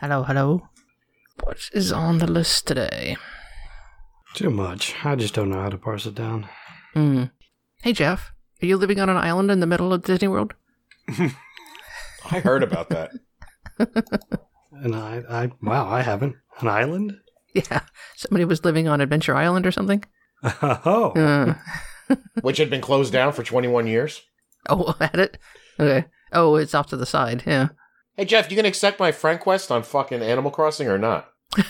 Hello, hello. What is on the list today? Too much. I just don't know how to parse it down. Hmm. Hey, Jeff. Are you living on an island in the middle of Disney World? I heard about that. And I, I, wow, I haven't. An island? Yeah. Somebody was living on Adventure Island or something? Oh, Uh, Which had been closed down for 21 years. oh, at it? Okay. Oh, it's off to the side. Yeah. Hey, Jeff, you gonna accept my friend quest on fucking Animal Crossing or not?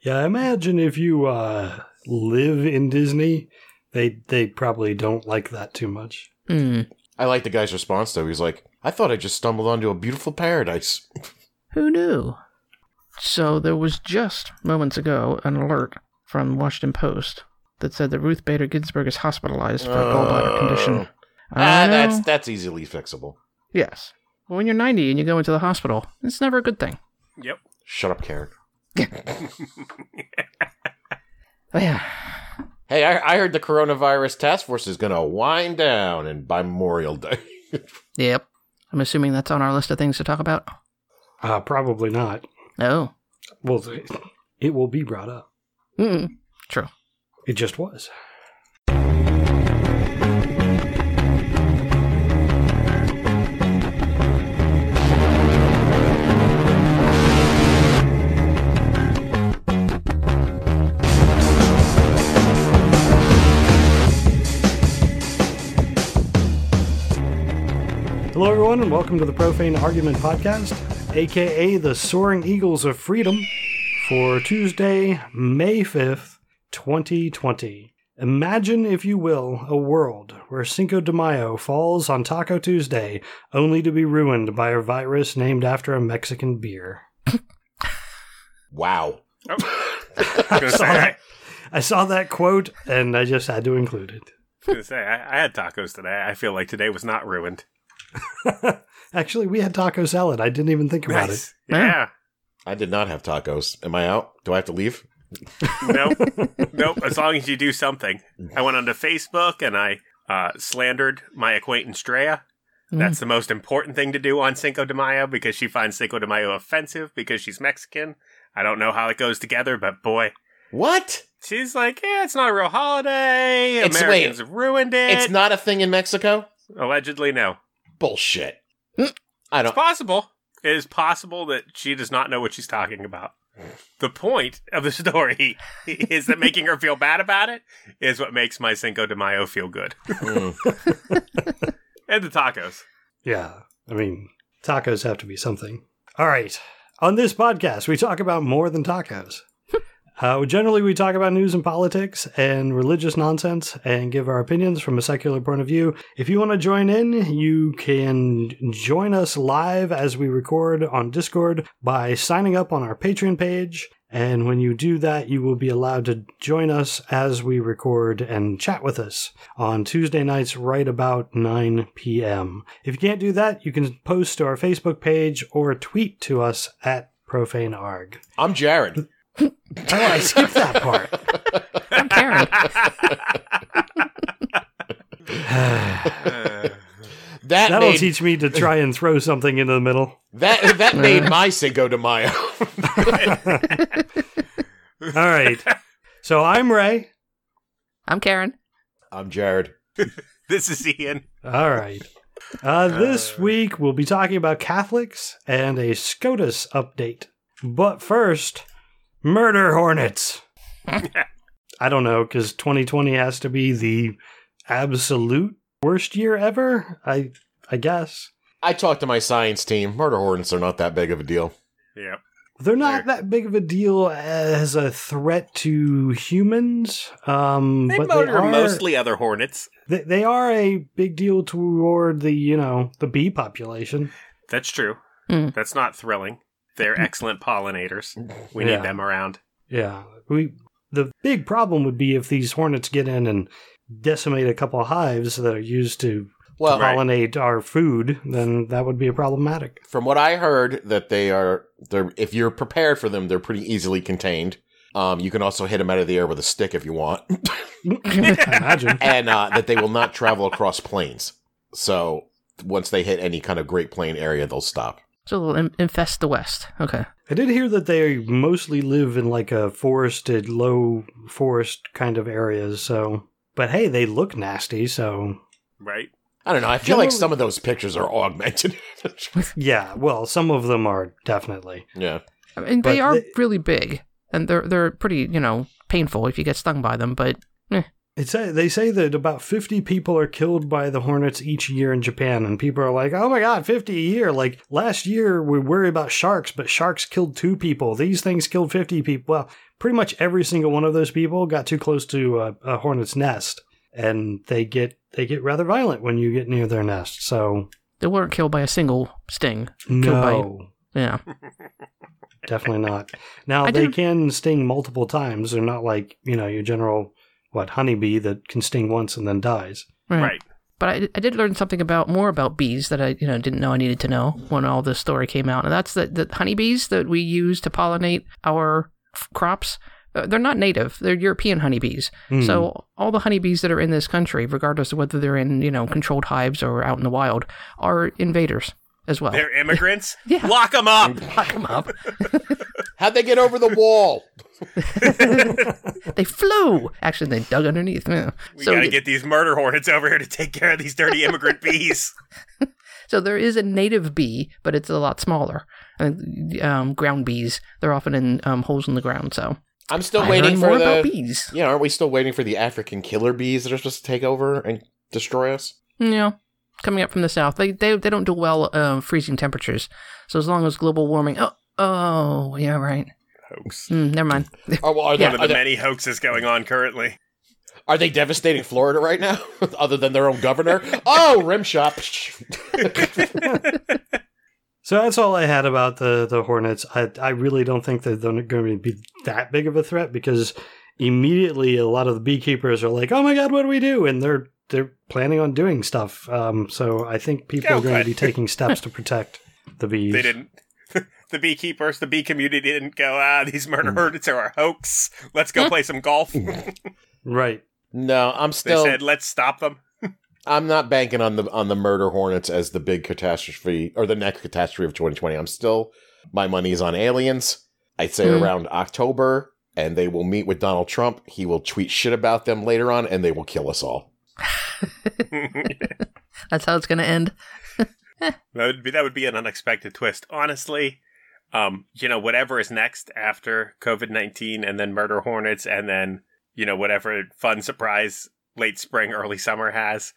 yeah. I imagine if you uh, live in Disney, they they probably don't like that too much. Hmm. I like the guy's response, though. He's like, I thought I just stumbled onto a beautiful paradise. Who knew? So there was just moments ago an alert from Washington Post that said that Ruth Bader Ginsburg is hospitalized for a gallbladder condition. I Ah, that's that's easily fixable. yes. Well, when you're 90 and you go into the hospital, it's never a good thing. Yep. Shut up, Karen. Oh, yeah. Hey, I, I heard the coronavirus task force is gonna wind down and by Memorial Day. Yep. I'm assuming that's on our list of things to talk about. Uh, probably not. Oh. Well, it will be brought up. Mm. True. It just was. Hello, everyone, and welcome to the Profane Argument Podcast, aka the Soaring Eagles of Freedom, for Tuesday, May 5th, 2020. Imagine, if you will, a world where Cinco de Mayo falls on Taco Tuesday, only to be ruined by a virus named after a Mexican beer. wow. Oh. I was gonna include it. I To say, saw I, that. I saw that quote, and I just had to include it. was gonna say I, I had tacos today. I feel like today was not ruined. Actually, we had taco salad. I didn't even think about Nice. Yeah. I did not have tacos. Am I out? Do I have to leave? nope. Nope. As long as you do something. I went onto Facebook and I uh, slandered my acquaintance Drea. That's the most important thing to do on Cinco de Mayo because she finds Cinco de Mayo offensive because she's Mexican. I don't know how it goes together, but boy, What? she's like, yeah, it's not a real holiday. It's- Americans wait. ruined it. It's not a thing in Mexico? Allegedly, no. Bullshit. Mm. I don't. It's possible. It is possible that she does not know what she's talking about. The point of the story is that making her feel bad about it is what makes my Cinco de Mayo feel good. Mm. And the tacos. Yeah, I mean, tacos have to be something. All right. On this podcast, we talk about more than tacos. Uh, generally, we talk about news and politics and religious nonsense and give our opinions from a secular point of view. If you want to join in, you can join us live as we record on Discord by signing up on our Patreon page. And when you do that, you will be allowed to join us as we record and chat with us on Tuesday nights right about 9 p.m. If you can't do that, you can post to our Facebook page or tweet to us at profanearg. I'm Jared. Oh, I skipped that part. I'm Karen. Uh, That That'll made teach me to try and throw something into the middle. that that made my Cinco de Mayo. All right. So I'm Ray. I'm Karen. I'm Jared. this is Ian. All right. Uh, this week we'll be talking about Catholics and a SCOTUS update. But first, murder hornets. I don't know, because 2020 has to be the absolute worst year ever. I I guess I talked to my science team. Murder hornets are not that big of a deal. Yep. they're not that big of a deal as a threat to humans. Um, They but murder they are, mostly other hornets. They, they are a big deal toward the you know the bee population. That's true. Hmm. That's not thrilling. They're excellent pollinators. We Yeah. need them around. Yeah, we. The big problem would be if these hornets get in and decimate a couple of hives that are used to Well, Right. pollinate our food. Then that would be problematic. from what I heard, that they are they're if you're prepared for them, they're pretty easily contained. Um, you can also hit them out of the air with a stick if you want, imagine. and uh, that they will not travel across planes. So once they hit any kind of Great Plain area, they'll stop. So they'll infest the West. Okay. I did hear that they mostly live in like a forested, low forest kind of areas. So, but hey, they look nasty. So, Right? I don't know. I feel like some of those pictures are augmented. yeah, well, some of them are definitely. yeah. I mean, But they are they- really big, and they're they're pretty, you know, painful if you get stung by them. But eh. It's a, they say that about 50 people are killed by the hornets each year in Japan, and people are like, "Oh my god, 50 a year!" Like last year, we worry about sharks, but sharks killed two people. These things killed 50 people. Well, pretty much every single one of those people got too close to a, a hornet's nest, and they get they get rather violent when you get near their nest. So they weren't killed by a single sting. no, Yeah. definitely not. Now I they didn't- can sting multiple times. They're not like you know your general what honeybee that can sting once and then dies. Right. But I, I did learn something about more about bees that I you know didn't know I needed to know when all this story came out, and that's that the honeybees that we use to pollinate our f- crops. Uh, they're not native; they're European honeybees. Hmm. So all the honeybees that are in this country, regardless of whether they're in you know controlled hives or out in the wild, are invaders as well. They're immigrants? Yeah. Lock them up! Lock them up. How'd they get over the wall? they flew. Actually, they dug underneath. Yeah. We so, gotta th- get these murder hornets over here to take care of these dirty immigrant bees. so there is a native bee, but it's a lot smaller. And, um, ground bees, they're often in um, holes in the ground. So I'm still I waiting learned for more the. about bees. Yeah, aren't we still waiting for the African killer bees that are supposed to take over and destroy us? Yeah, coming up from the south, they they, they don't do well uh, freezing temperatures. So as long as global warming, oh oh yeah right. Hoax. Mm, never mind. Oh, well, are, they, One of the they, many hoaxes going on currently. are they devastating Florida right now? Other than their own governor? oh, rim shot. So that's all I had about the the Hornets. I I really don't think that they're going to be that big of a threat because immediately a lot of the beekeepers are like, "Oh my god, what do we do?" and they're they're planning on doing stuff. Um, so I think people Oh, are going to be taking steps to protect the bees. They didn't. The beekeepers, the bee community didn't go, ah, these murder hornets are a hoax. Let's go play some golf. right. no, I'm still. They said, let's stop them. I'm not banking on the on the murder hornets as the big catastrophe or the next catastrophe of 2020. I'm still my money's on aliens. I'd say Hmm. around October, and they will meet with Donald Trump. He will tweet shit about them later on, and they will kill us all. That's how it's going to end. That would be that would be an unexpected twist. Honestly, um, you know, whatever is next after COVID nineteen and then murder hornets and then, you know, whatever fun surprise late spring, early summer has.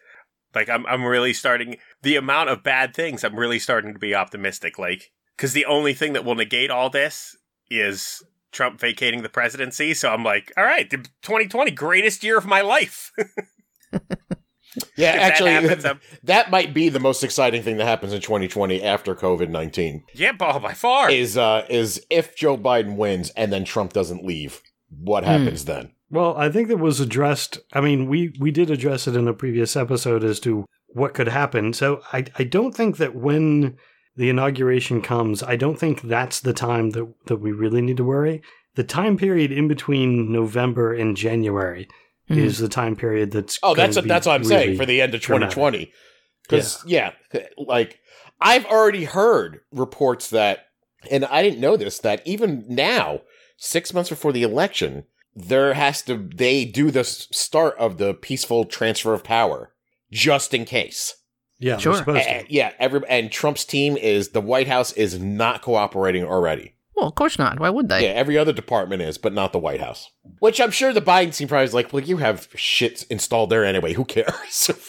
Like I'm I'm really starting the amount of bad things, I'm really starting to be optimistic. Like because the only thing that will negate all this is Trump vacating the presidency. So I'm like, all right, the 2020 greatest year of my life. Yeah, If that actually, happens, that, I'm- might be the most exciting thing that happens in 2020 after COVID 19 yeah, by, by far. is uh is if Joe Biden wins and then Trump doesn't leave, what Hmm. happens then? Well, I think that was addressed. I mean, we we did address it in a previous episode as to what could happen. So I I don't think that when the inauguration comes, I don't think that's the time that that we really need to worry. The time period in between November and January Mhm. is the time period that's Oh, gonna that's be that's what I'm really- saying for the end of 2020. Because yeah. like I've already heard reports that, and I didn't know this that even now, six months before the election, there has to they do the start of the peaceful transfer of power just in case. yeah, Sure. we're supposed to. yeah, every and Trump's team is the White House is not cooperating already. Well, of course not. Why would they? Yeah, every other department is, but not the White House. Which I'm sure the Biden team probably is like, well, you have shit installed there anyway. Who cares?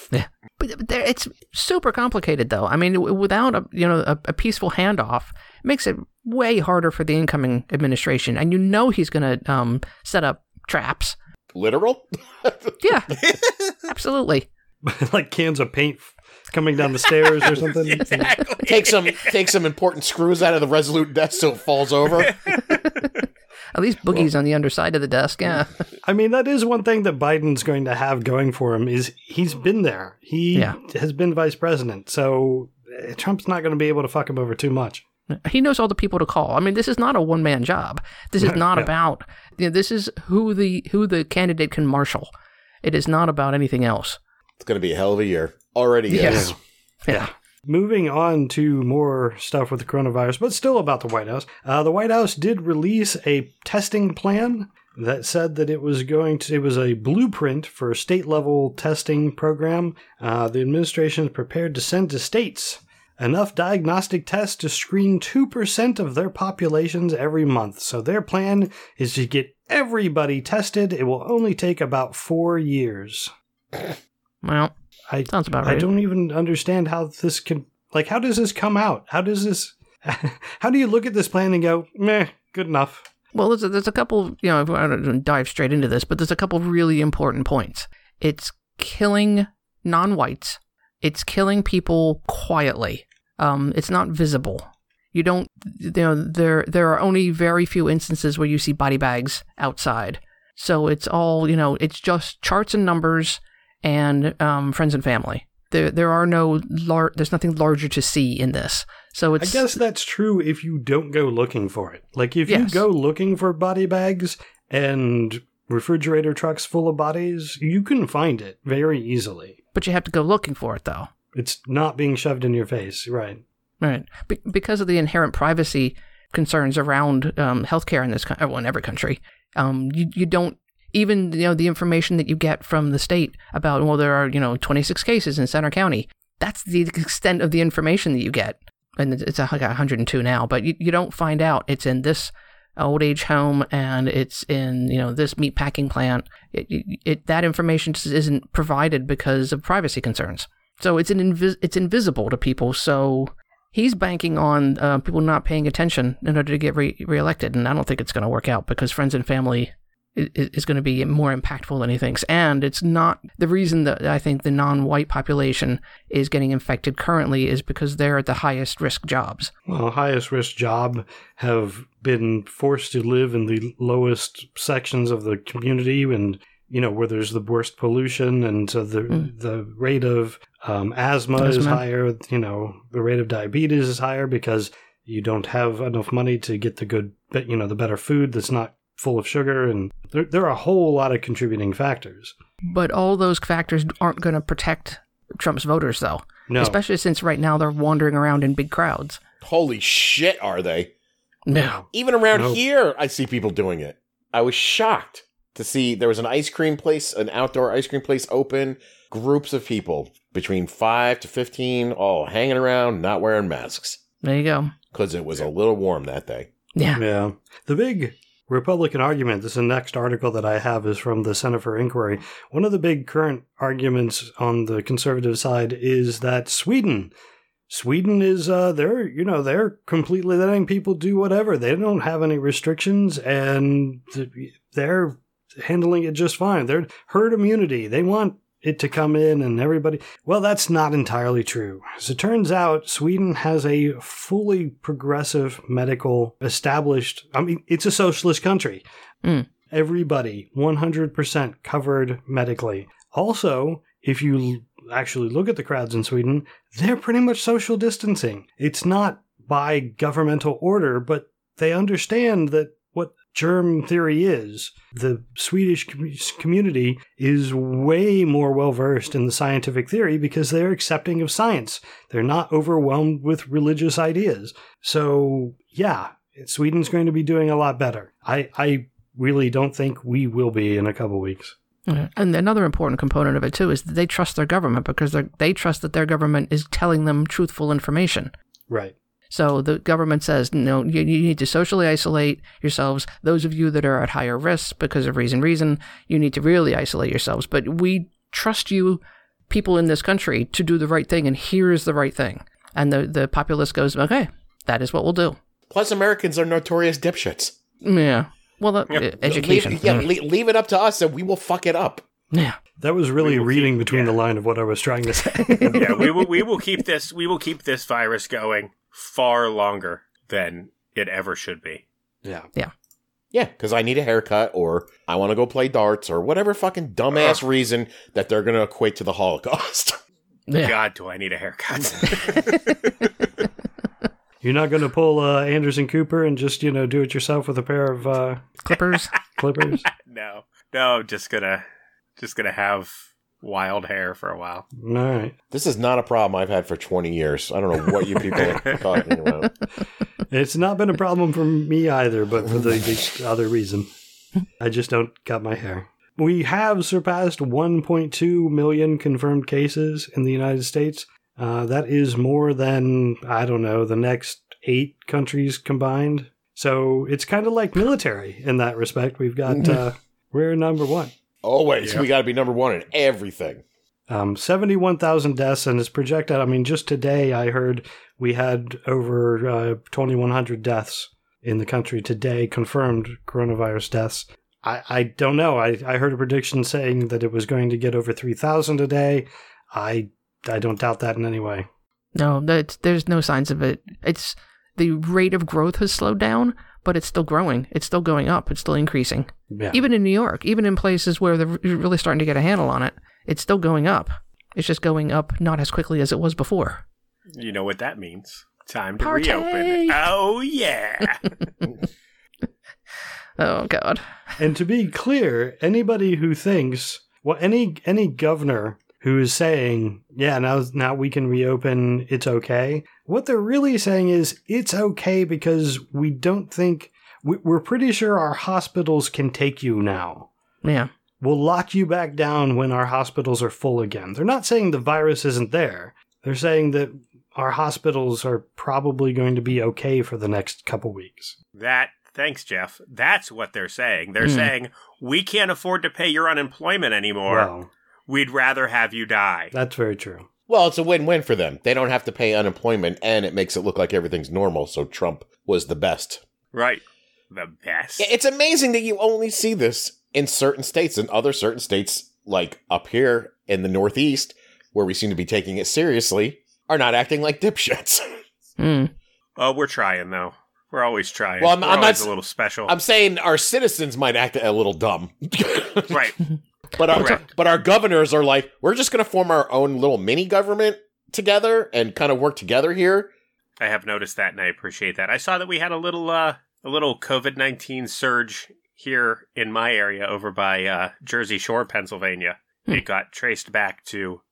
But but there, it's super complicated, though. I mean, without a you know a, a peaceful handoff, it makes it way harder for the incoming administration, and you know he's going to um, set up traps. Literal? Yeah, absolutely. like cans of paint coming down the stairs or something. exactly. take some take some important screws out of the Resolute desk so it falls over. At least boogies on the underside of the desk. Yeah, I mean, that is one thing that Biden's going to have going for him is he's been there. He Yeah. has been vice president, so uh, Trump's not going to be able to fuck him over too much. he knows all the people to call. I mean, this is not a one man job. This is not Yeah. about. You know, this is who the who the candidate can marshal. It is not about anything else. It's gonna be a hell of a year. Already Yeah. is. Yeah. Moving on to more stuff with the coronavirus, but still about the White House. Uh, the White House did release a testing plan that said that it was going to, it was a blueprint for a state level testing program. Uh, the administration is prepared to send to states enough diagnostic tests to screen 2% of their populations every month. So their plan is to get everybody tested. It will only take about four years. Well, I, sounds about I don't even understand how this can, like, how does this come out? How does this, how do you look at this plan and go, meh, good enough? Well, there's a, there's a couple, you know, I don't dive straight into this, but there's a couple really important points. It's killing non whites, it's killing people quietly. Um, it's not visible. You don't, you know, there, there are only very few instances where you see body bags outside. So it's all, you know, it's just charts and numbers and um, friends and family. There, there are no, lar- there's nothing larger to see in this. So it's. I guess that's true if you don't go looking for it. Like, if Yes. you go looking for body bags and refrigerator trucks full of bodies, you can find it very easily. but you have to go looking for it though. It's not being shoved in your face, right? Right. Be- because of the inherent privacy concerns around um, healthcare in this country, well, in every country, um, you, you don't even you know the information that you get from the state about well there are you know 26 cases in Centre County. That's the extent of the information that you get, and it's like 102 now. But you, you don't find out it's in this old age home and it's in you know this meat packing plant. It, it, it that information just isn't provided because of privacy concerns. So it's an it's invisible to people. So he's banking on uh, people not paying attention in order to get re- reelected, and I don't think it's going to work out because friends and family is going to be more impactful than he thinks. And it's not the reason that I think the non-white population is getting infected currently is because they're at the highest risk jobs. Well, highest risk job have been forced to live in the lowest sections of the community and you know where there's the worst pollution and so the Mm. the rate of um, asthma, is higher you know the rate of diabetes is higher because you don't have enough money to get the good you know the better food that's not full of sugar and there, there are a whole lot of contributing factors But all those factors aren't going to protect Trump's voters, though. no Especially since right now they're wandering around in big crowds. Holy shit, are they? No. Even around Nope. here, I see people doing it. I was shocked to see there was an ice cream place, an outdoor ice cream place open, groups of people between 5 to 15 all hanging around, not wearing masks There you go. because it was a little warm that day. Yeah. Yeah. The big Republican argument, this is the next article that I have, is from the Center for Inquiry. One of the big current arguments on the conservative side is that Sweden. Sweden is uh they're you know they're completely letting people do whatever. They don't have any restrictions and they're handling it just fine. They're herd immunity. They want it to come in and everybody. Well, that's not entirely true. As it turns out, Sweden has a fully progressive medical established. I mean, it's a socialist country. Mm. Everybody 100% covered medically. Also, if you actually look at the crowds in Sweden, they're pretty much social distancing. It's not by governmental order, but they understand that germ theory is. The Swedish com- community is way more well versed in the scientific theory because they're accepting of science. They're not overwhelmed with religious ideas. So, yeah, Sweden's going to be doing a lot better. I, I really don't think we will be in a couple weeks. And another important component of it too is that they trust their government because they trust that their government is telling them truthful information. Right. So the government says, no, you, you need to socially isolate yourselves. Those of you that are at higher risk because of reason, reason, you need to really isolate yourselves. But we trust you, people in this country, to do the right thing, and here is the right thing. And the the populace goes, okay, that is what we'll do. Plus, Americans are notorious dipshits. Yeah. Well, the, Yeah. education. Leave, yeah, le- leave it up to us and we will fuck it up. yeah. That was really reading keep- between yeah. the line of what I was trying to say. yeah, we will we will keep this we will keep this virus going far longer than it ever should be. yeah. Yeah, Yeah, because I need a haircut or I want to go play darts or whatever fucking dumbass reason that they're going to equate to the Holocaust. Yeah. God, do I need a haircut? You're not going to pull uh, Anderson Cooper and just, you know, do it yourself with a pair of uh, Clippers. clippers? no, no, I'm just gonna just gonna have wild hair for a while. All right. This is not a problem I've had for 20 years. I don't know what you people are talking about. It's not been a problem for me either, but for the, the other reason. I just don't cut my hair. We have surpassed 1.2 million confirmed cases in the United States. Uh, that is more than, I don't know, the next eight countries combined. So it's kind of like military in that respect. We've got, uh, we're number one. Always, Yeah. we got to be number one in everything. Um, 71,000 deaths, and it's projected. I mean, just today I heard we had over uh, 2,100 deaths in the country today, confirmed coronavirus deaths. I, I don't know. I, I heard a prediction saying that it was going to get over 3,000 a day. I, I don't doubt that in any way. No, that there's no signs of it. It's the rate of growth has slowed down, but it's still growing. It's still going up. It's still increasing. Yeah. Even in New York, even in places where they're really starting to get a handle on it, it's still going up. It's just going up not as quickly as it was before. You know what that means. Time to Party! reopen. Oh, yeah. Oh God. And to be clear, anybody who thinks, well, any any governor who is saying, yeah, now now we can reopen, it's okay. What they're really saying is it's okay because we don't think we- we're pretty sure our hospitals can take you now. Yeah. We'll lock you back down when our hospitals are full again. They're not saying the virus isn't there. They're saying that our hospitals are probably going to be okay for the next couple weeks. that, thanks, Jeff. That's what they're saying. They're Hmm. saying, we can't afford to pay your unemployment anymore. Well, We'd rather have you die. that's very true. Well, it's a win-win for them. They don't have to pay unemployment, and it makes it look like everything's normal. So Trump was the best. Right. The best. It's amazing that you only see this in certain states. In other certain states, like up here in the Northeast, where we seem to be taking it seriously, are not acting like dipshits. Hmm. oh, we're trying, though. We're always trying. Well, I'm- we're I'm not always s- a little special. I'm saying our citizens might act a little dumb. right. But our Correct. but our governors are like, we're just gonna form our own little mini government together and kind of work together here. I have noticed that, and I appreciate that. I saw that we had a little, uh, a little COVID nineteen surge here in my area, over by uh, Jersey Shore, Pennsylvania. Hmm. It got traced back to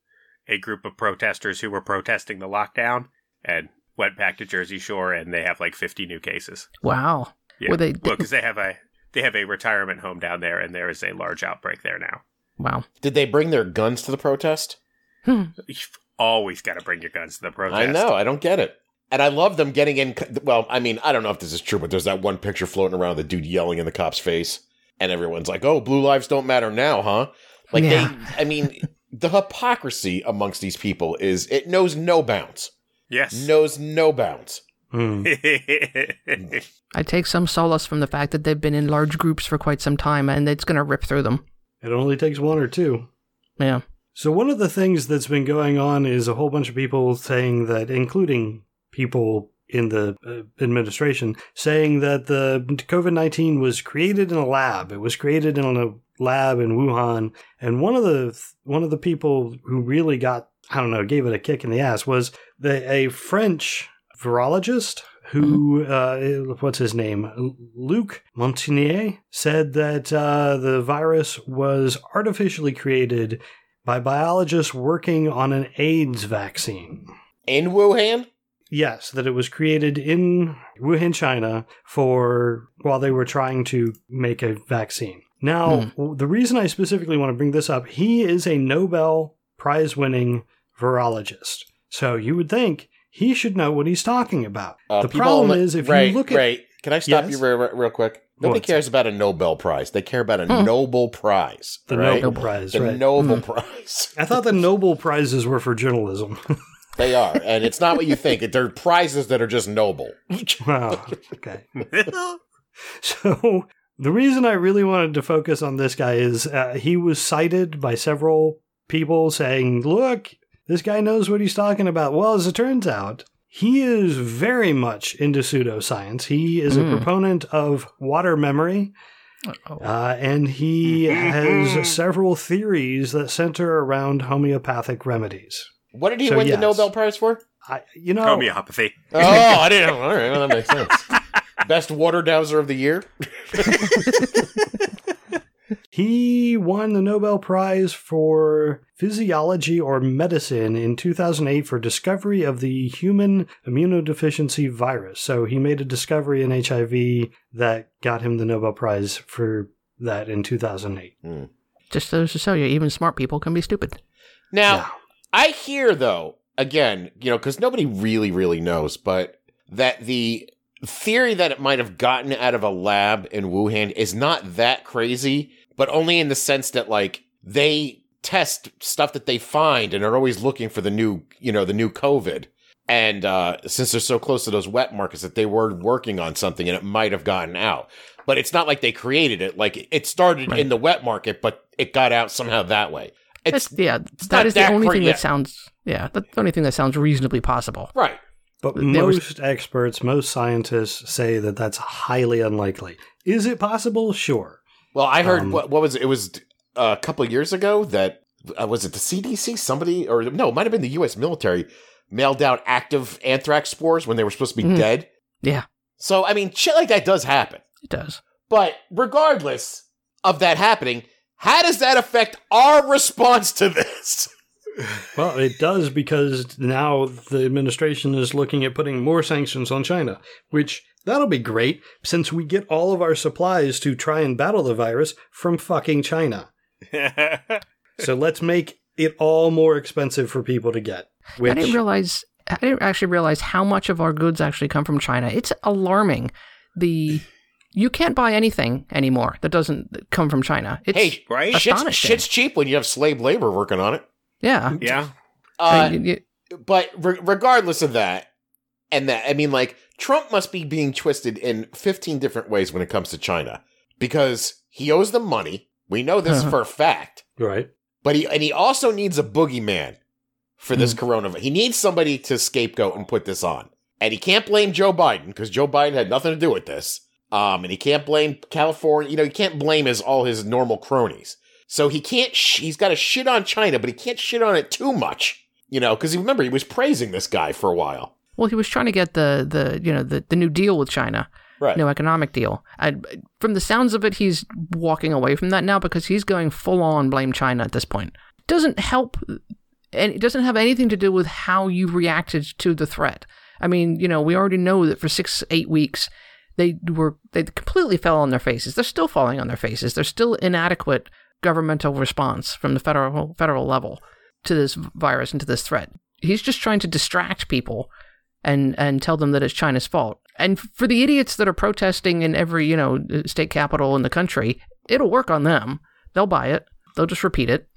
a group of protesters who were protesting the lockdown, and went back to Jersey Shore, and they have like fifty new cases. Wow. Yeah, Were they- well, because they have a they have a retirement home down there, and there is a large outbreak there now. Wow. Did they bring their guns to the protest? You've always got to bring your guns to the protest. I know, I don't get it. And I love them getting in. Well, I mean, I don't know if this is true, but there's that one picture floating around the dude yelling in the cop's face, and everyone's like, "Oh, blue lives don't matter now, huh?" Like Yeah. they, I mean, the hypocrisy amongst these people is it knows no bounds, Yes. knows no bounds. Hmm. I take some solace from the fact that they've been in large groups for quite some time and it's going to rip through them. It only takes one or two. Yeah. So one of the things that's been going on is a whole bunch of people saying that, including people in the uh, administration, saying that the COVID nineteen was created in a lab. It was created in a lab in Wuhan, and one of the one of the people who really got I don't know gave it a kick in the ass was the, a French virologist who uh, what's his name? Luc Montagnier said that uh, the virus was artificially created by biologists working on an aids vaccine. In Wuhan, yes that it was created in wuhan china for while they were trying to make a vaccine. Now the reason i specifically want to bring this up he is a nobel prize winning virologist. So you would think he should know what he's talking about. uh, the problem only- is if right, you look at right. Can I stop Yes? you real, real quick? Nobody What's cares about a Nobel Prize. They care about a Hmm. Nobel Prize. the right? Nobel Prize, The right? Nobel Hmm. Prize. I thought the Nobel prizes were for journalism. They are, and it's not what you think. They're prizes that are just noble. wow. Okay. So the reason I really wanted to focus on this guy is uh, he was cited by several people saying, "Look, this guy knows what he's talking about." Well, as it turns out, he is very much into pseudoscience. He is a Mm. proponent of water memory, uh, and he has several theories that center around homeopathic remedies. What did he So, win yes. the Nobel Prize for? I, you know, Homeopathy. Oh, I didn't. All right, well, that makes sense. Best water dowser of the year. He won the Nobel Prize for Physiology or Medicine in 2008 for discovery of the human immunodeficiency virus. So he made a discovery in HIV that got him the Nobel Prize for that in 2008. Hmm. Just goes to show you, even smart people can be stupid. Now, Yeah. I hear though, again, you know, because nobody really, really knows, but that the theory that it might have gotten out of a lab in Wuhan is not that crazy, but only in the sense that like they test stuff that they find and are always looking for the new, you know, the new COVID. And uh, since they're so close to those wet markets, that they were working on something and it might have gotten out. But it's not like they created it. Like it started Right. in the wet market, but it got out somehow that way. It's That's, yeah, not that is the only cra- thing yeah. that sounds. Yeah, that's the only thing that sounds reasonably possible. right. But There was- most experts, most scientists say that that's highly unlikely. Is it possible? Sure. Well, I heard Um, what, what was it? It was uh, a couple years ago that uh, was it the CDC? Somebody or no, it might have been the U.S. military mailed out active anthrax spores when they were supposed to be Mhm. dead. Yeah. So I mean, shit like that does happen. It does. But regardless of that happening, how does that affect our response to this? Well, it does because now the administration is looking at putting more sanctions on China, which that'll be great since we get all of our supplies to try and battle the virus from fucking China. So let's make it all more expensive for people to get. Which I didn't realize. I didn't actually realize how much of our goods actually come from China. It's alarming. The you can't buy anything anymore that doesn't come from China. It's, hey, right? shit's, shit's cheap when you have slave labor working on it. yeah. yeah. Uh, You- you- but re- regardless of that, and that, I mean, like, Trump must be being twisted in 15 different ways when it comes to China because he owes them money. We know this Uh-huh. for a fact. right. But he, and he also needs a boogeyman for this coronavirus. He needs somebody to scapegoat and put this on. And he can't blame Joe Biden because Joe Biden had nothing to do with this. Um, and he can't blame California. You know, he can't blame his all his normal cronies. So he can't. Sh- he's got to shit on China, but he can't shit on it too much. You know, because remember he was praising this guy for a while. Well, he was trying to get the the you know the, the new deal with China, Right. no economic deal. And from the sounds of it, he's walking away from that now because he's going full on blame China at this point. Doesn't help, and it doesn't have anything to do with how you reacted to the threat. I mean, you know, we already know that for six eight weeks they were they completely fell on their faces. They're still falling on their faces. There's still inadequate governmental response from the federal federal level to this virus and to this threat. He's just trying to distract people and and tell them that it's China's fault. And for the idiots that are protesting in every you know state capital in the country, it'll work on them. They'll buy it. They'll just repeat it.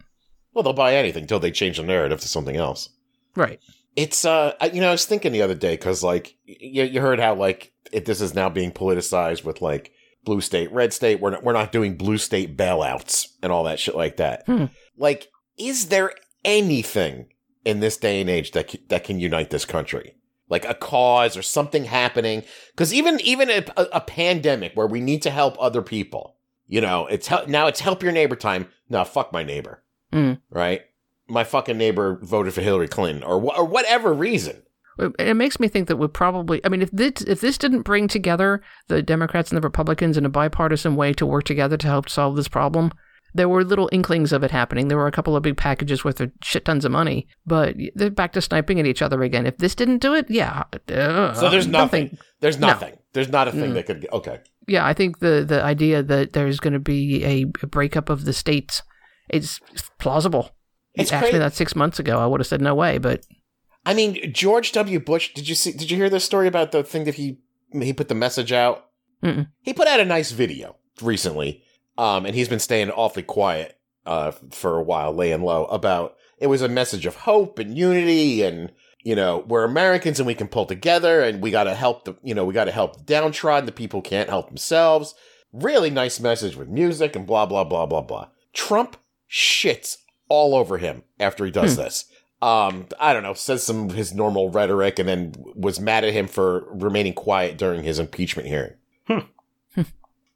Well, they'll buy anything until they change the narrative to something else. Right. It's uh, you know, I was thinking the other day because like you, you heard how like it, this is now being politicized with like blue state, red state. We're not we're not doing blue state bailouts and all that shit like that. Hmm. Like, is there anything in this day and age that c- that can unite this country? Like a cause or something happening? Because even even a, a, pandemic where we need to help other people, you know, it's hel- now it's help your neighbor time. No, fuck my neighbor, Hmm. right? My fucking neighbor voted for Hillary Clinton or wh- or whatever reason. It it makes me think that we probably. I mean, if this if this didn't bring together the Democrats and the Republicans in a bipartisan way to work together to help solve this problem, there were little inklings of it happening. There were a couple of big packages worth of shit tons of money, but they're back to sniping at each other again. If this didn't do it, yeah. uh, So there's nothing. There's No. nothing. There's not a thing Mm. that could. Okay. yeah, I think the the idea that there's going to be a, a breakup of the states is plausible. It's asked me that six months ago, I would have said no way. But I mean, George W. Bush. Did you see? Did you hear this story about the thing that he he put the message out? Mm-mm. He put out a nice video recently, um, and he's been staying awfully quiet uh, for a while, laying low about. It was a message of hope and unity, and you know we're Americans and we can pull together, and we got to help the you know we got to help the downtrodden. The people can't help themselves. Really nice message with music and blah blah blah blah blah. Trump shits all over him after he does this. Um, I don't know, says some of his normal rhetoric, and then was mad at him for remaining quiet during his impeachment hearing. I,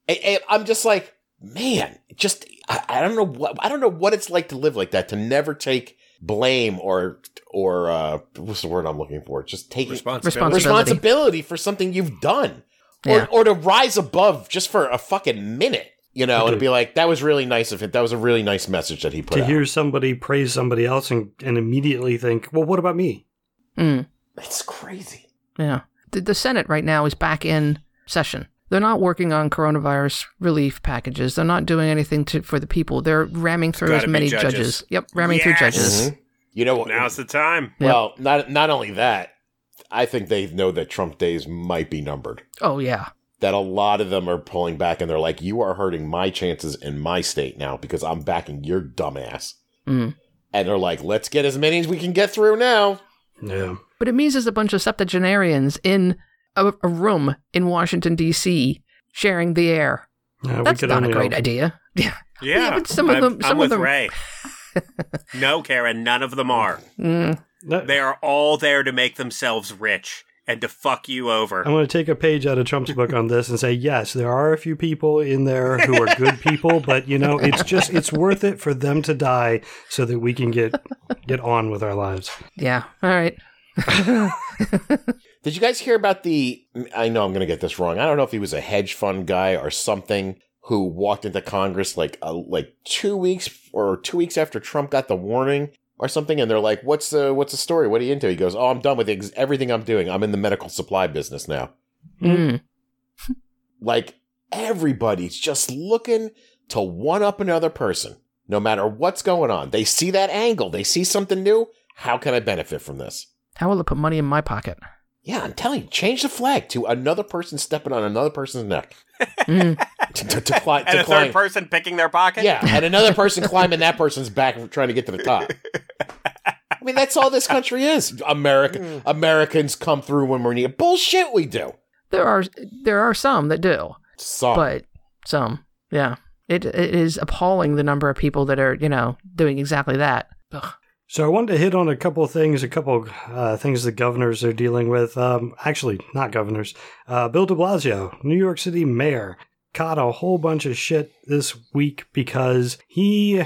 I- I'm just like, man, just I, I don't know what I don't know what it's like to live like that to never take blame or or uh, what's the word I'm looking for? Just take Responsibility. Responsibility. responsibility for something you've done, or Yeah. or to rise above just for a fucking minute. You know, Okay. it'd be like that was really nice of him. That was a really nice message that he put to out. hear somebody praise somebody else and, and immediately think, well, what about me? Mm, it's crazy. yeah. The, the Senate right now is back in session. They're not working on coronavirus relief packages. They're not doing anything to, for the people. They're ramming through as many judges. judges. Yep, ramming through Yes. judges. Mhm. You know what? Now's the time. Yep. Well, not not only that, I think they know that Trump days might be numbered. Oh yeah. That a lot of them are pulling back and they're like, "You are hurting my chances in my state now because I'm backing your dumbass." Mm. And they're like, "Let's get as many as we can get through now." Yeah. But it means there's a bunch of septuagenarians in a, a room in Washington D.C. sharing the air. Yeah, we That's not a great hope. idea. Yeah. Yeah, but some of I'm, them- I'm some of with them- Ray. no, Karen, none of them are. Mm. That- They are all there to make themselves rich and to fuck you over. I'm going to take a page out of Trump's book on this and say, yes, there are a few people in there who are good people, but you know, it's just it's worth it for them to die so that we can get get on with our lives. Yeah. All right. Did you guys hear about the? I know I'm going to get this wrong. I don't know if he was a hedge fund guy or something who walked into Congress like uh, like two weeks or two weeks after Trump got the warning or something, and they're like, "What's the what's the story? What are you into?" He goes, "Oh, I'm done with ex- everything I'm doing. I'm in the medical supply business now." Mm. Like everybody's just looking to one up another person, no matter what's going on. They see that angle. They see something new. How can I benefit from this? How will it put money in my pocket? Yeah, I'm telling you, change the flag to another person stepping on another person's neck Mm. to, to, to, cli- and a climb. third person picking their pocket? yeah, and another person climbing that person's back trying to get to the top. I mean, that's all this country is. America, Americans come through when we're needed. Bullshit, we do. There are there are some that do, Some. but some, yeah. It it is appalling the number of people that are you know doing exactly that. Ugh. So I wanted to hit on a couple of things, a couple uh, things the governors are dealing with. Um, actually, not governors. Uh, Bill De Blasio, New York City mayor, caught a whole bunch of shit this week because he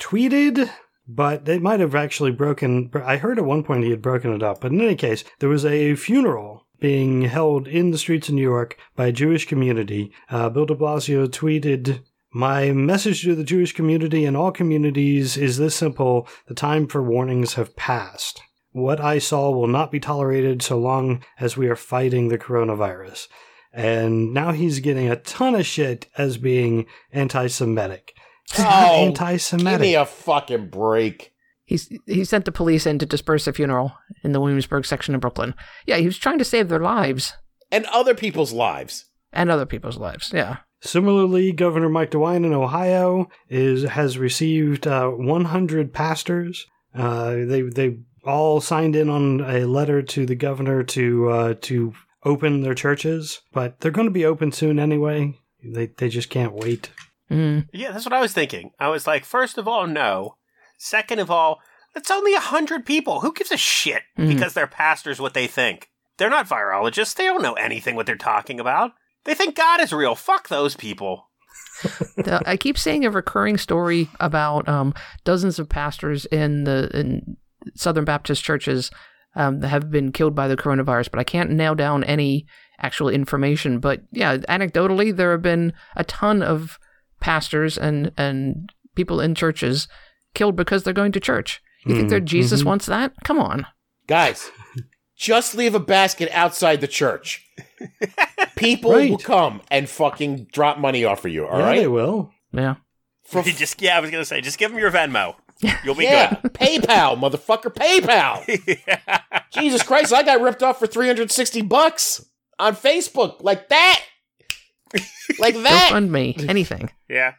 tweeted, but they might have actually broken. I heard at one point he had broken it up, but in any case, there was a funeral being held in the streets of New York by a Jewish community. Uh, Bill De Blasio tweeted. My message to the Jewish community and all communities is this simple the time for warnings have passed. What I saw will not be tolerated so long as we are fighting the coronavirus. And now he's getting a ton of shit as being anti Semitic. Oh, anti Semitic. Give Semitic. me a fucking break. He's he sent the police in to disperse a funeral in the Williamsburg section of Brooklyn. Yeah, he was trying to save their lives And other people's lives. and other people's lives. Yeah. Similarly, Governor Mike DeWine in Ohio is has received uh, 100 pastors. Uh, they they all signed in on a letter to the governor to uh, to open their churches, but they're going to be open soon anyway. They they just can't wait. Mm. Yeah, that's what I was thinking. I was like, first of all, no. Second of all, it's only a hundred people. Who gives a shit Mhm. because their pastor's what they think? They're not virologists. They don't know anything what they're talking about. They think God is real. Fuck those people. The- I keep seeing a recurring story about um, dozens of pastors in the in Southern Baptist churches um, that have been killed by the coronavirus, but I can't nail down any actual information. But yeah, anecdotally, there have been a ton of pastors and and people in churches killed because they're going to church. You think Mm, that Jesus mhm. wants that? Come on. Guys, just leave a basket outside the church. People Right. will come and fucking drop money off for you, All yeah, right? they will. Yeah. For You just yeah, I was gonna say, just give them your Venmo. You'll be yeah, PayPal, motherfucker, PayPal. good. Jesus Christ, I got ripped off for 360 bucks on Facebook like that. Like Don't that. fund me. Anything. yeah.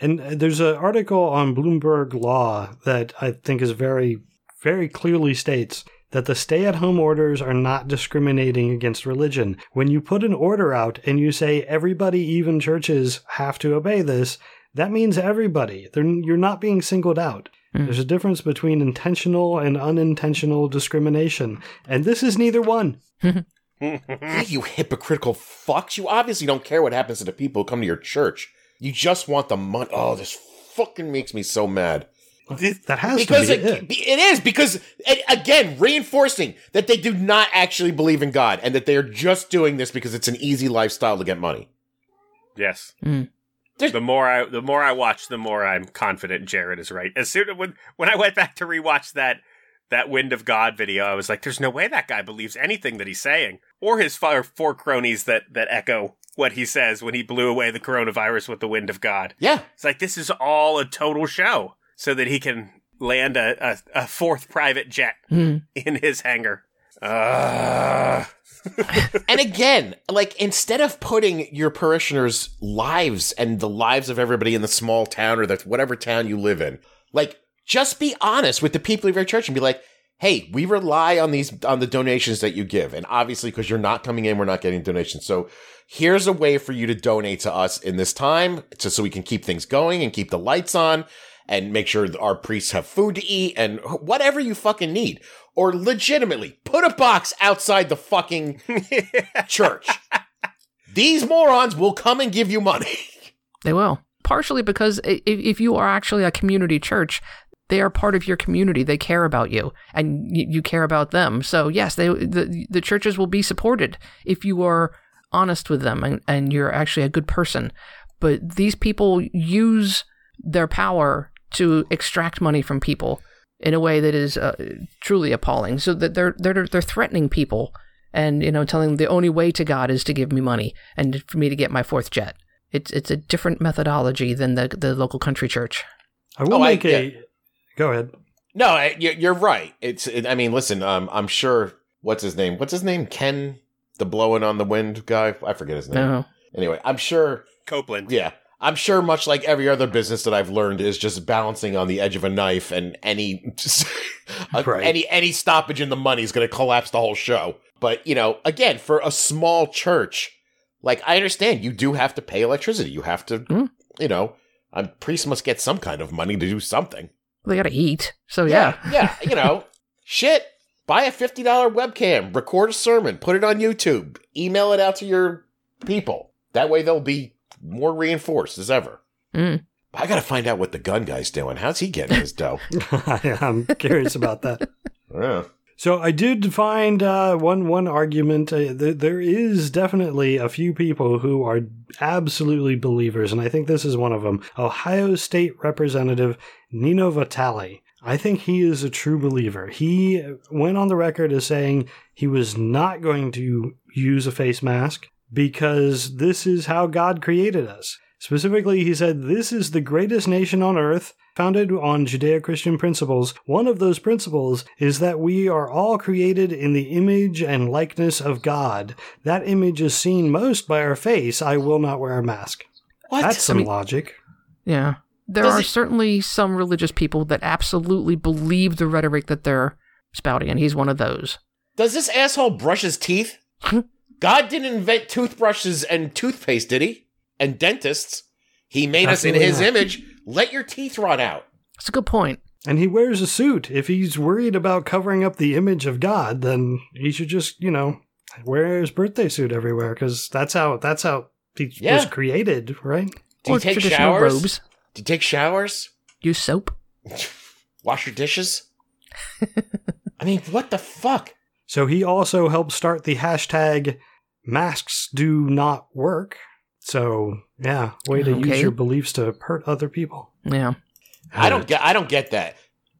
And uh, there's an article on Bloomberg Law that I think is very, very clearly states that the stay at home orders are not discriminating against religion. When you put an order out and you say everybody, even churches, have to obey this, that means everybody. They're, you're not being singled out. Hmm. There's a difference between intentional and unintentional discrimination, and this is neither one. You hypocritical fucks. You obviously don't care what happens to the people who come to your church. You just want the money. Oh, this fucking makes me so mad. That has Because to be it, it. it is because it, again reinforcing that they do not actually believe in God and that they are just doing this because it's an easy lifestyle to get money. yes. Hmm. There's- the more I the more I watch, the more I'm confident Jared is right. As soon when when I went back to rewatch that that Wind of God video, I was like, "There's no way that guy believes anything that he's saying, or his four, four cronies that that echo what he says when he blew away the coronavirus with the Wind of God." Yeah. It's like this is all a total show, so that he can land a a, a fourth private jet Hmm. in his hangar. Uh, and again, like instead of putting your parishioners' lives and the lives of everybody in the small town or the whatever town you live in, like just be honest with the people of your church and be like, "Hey, we rely on these on the donations that you give, and obviously because you're not coming in, we're not getting donations. So here's a way for you to donate to us in this time, just so we can keep things going and keep the lights on." And make sure our priests have food to eat and whatever you fucking need. Or legitimately put a box outside the fucking church. These morons will come and give you money. They will. Partially because if, if you are actually a community church, they are part of your community. They care about you, and you, you care about them. So yes, they the the churches will be supported if you are honest with them and, and you're actually a good person. But these people use their power to extract money from people in a way that is uh, truly appalling. So that they're they're they're threatening people and you know telling them the only way to God is to give me money and for me to get my fourth jet. It's it's a different methodology than the the local country church. I will Oh, I- make a. Go ahead. No, I- you- you're right. It's. It, I mean, listen. Um, I'm sure. What's his name? What's his name? Ken, the blowing on the wind guy. I forget his name. No. Anyway, I'm sure. Copeland. Yeah, I'm sure. Much like every other business that I've learned is just balancing on the edge of a knife, and any uh, Right. any any stoppage in the money is going to collapse the whole show. But you know, again, for a small church, like I understand, you do have to pay electricity. You have to, Mm. you know, a priest must get some kind of money to do something. They got to eat. So yeah. yeah, you know, shit. Buy a fifty dollar webcam, record a sermon, put it on YouTube, email it out to your people. That way, they'll be more reinforced as ever. Mm. I gotta find out what the gun guy's doing. How's he getting his dough? I'm curious about that. yeah. So I did find uh, one one argument. Uh, th- there is definitely a few people who are absolutely believers, and I think this is one of them. Ohio State Representative Nino Vitale. I think he is a true believer. He went on the record as saying he was not going to use a face mask because this is how God created us. Specifically, he said, This is the greatest nation on earth, founded on Judeo Christian principles. One of those principles is that we are all created in the image and likeness of God. That image is seen most by our face. I will not wear a mask. What? That's some I mean- logic. Yeah. There Does are it- certainly some religious people that absolutely believe the rhetoric that they're spouting, and he's one of those. Does this asshole brush his teeth? God didn't invent toothbrushes and toothpaste, did he? And dentists. He made us in his not. image. Let your teeth rot out. That's a good point. And he wears a suit. If he's worried about covering up the image of God, then he should just, you know, wear his birthday suit everywhere because that's how that's how he Yeah. was created, right? Do or you take traditional showers? robes. Do you take showers? Use soap. Wash your dishes? I mean, what the fuck? So he also helped start the hashtag masks do not work. So yeah, way to use your beliefs to hurt other people. Yeah. I don't get. I don't get that.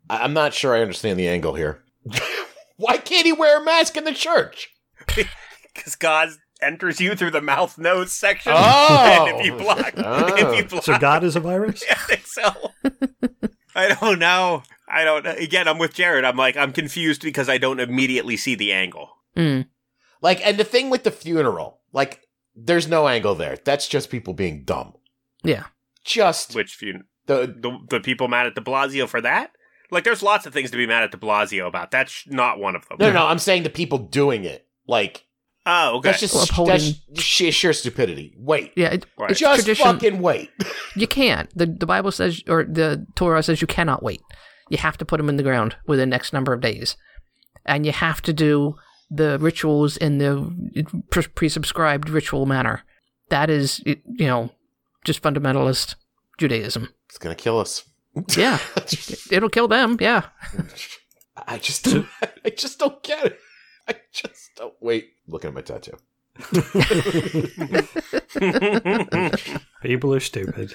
I- I'm not sure I understand the angle here. Why can't he wear a mask in the church? because God enters you through the mouth nose section. Oh. and if you block, Oh. if you block, So God is a virus? I think so. I don't know. I don't. Again, I'm with Jared. I'm like, I'm confused because I don't immediately see the angle. Mm. Like, and the thing with the funeral, like, there's no angle there. That's just people being dumb. Yeah. Just Which few, the the the people mad at De Blasio for that? Like, there's lots of things to be mad at De Blasio about. That's not one of them. no, no. I'm saying the people doing it. Like, Oh, okay. that's just Well, upholding- that's sheer, sheer stupidity. Wait, Yeah. It, Right. It's just tradition. fucking wait. You can't. The the Bible says, or the Torah says, you cannot wait. You have to put them in the ground within next number of days, and you have to do the rituals in the pre- presubscribed ritual manner. That is, you know, just fundamentalist Judaism. It's gonna kill us. Yeah, it'll kill them. Yeah. I just don't, I just don't get it. I just don't wait. Looking at my tattoo. People are stupid.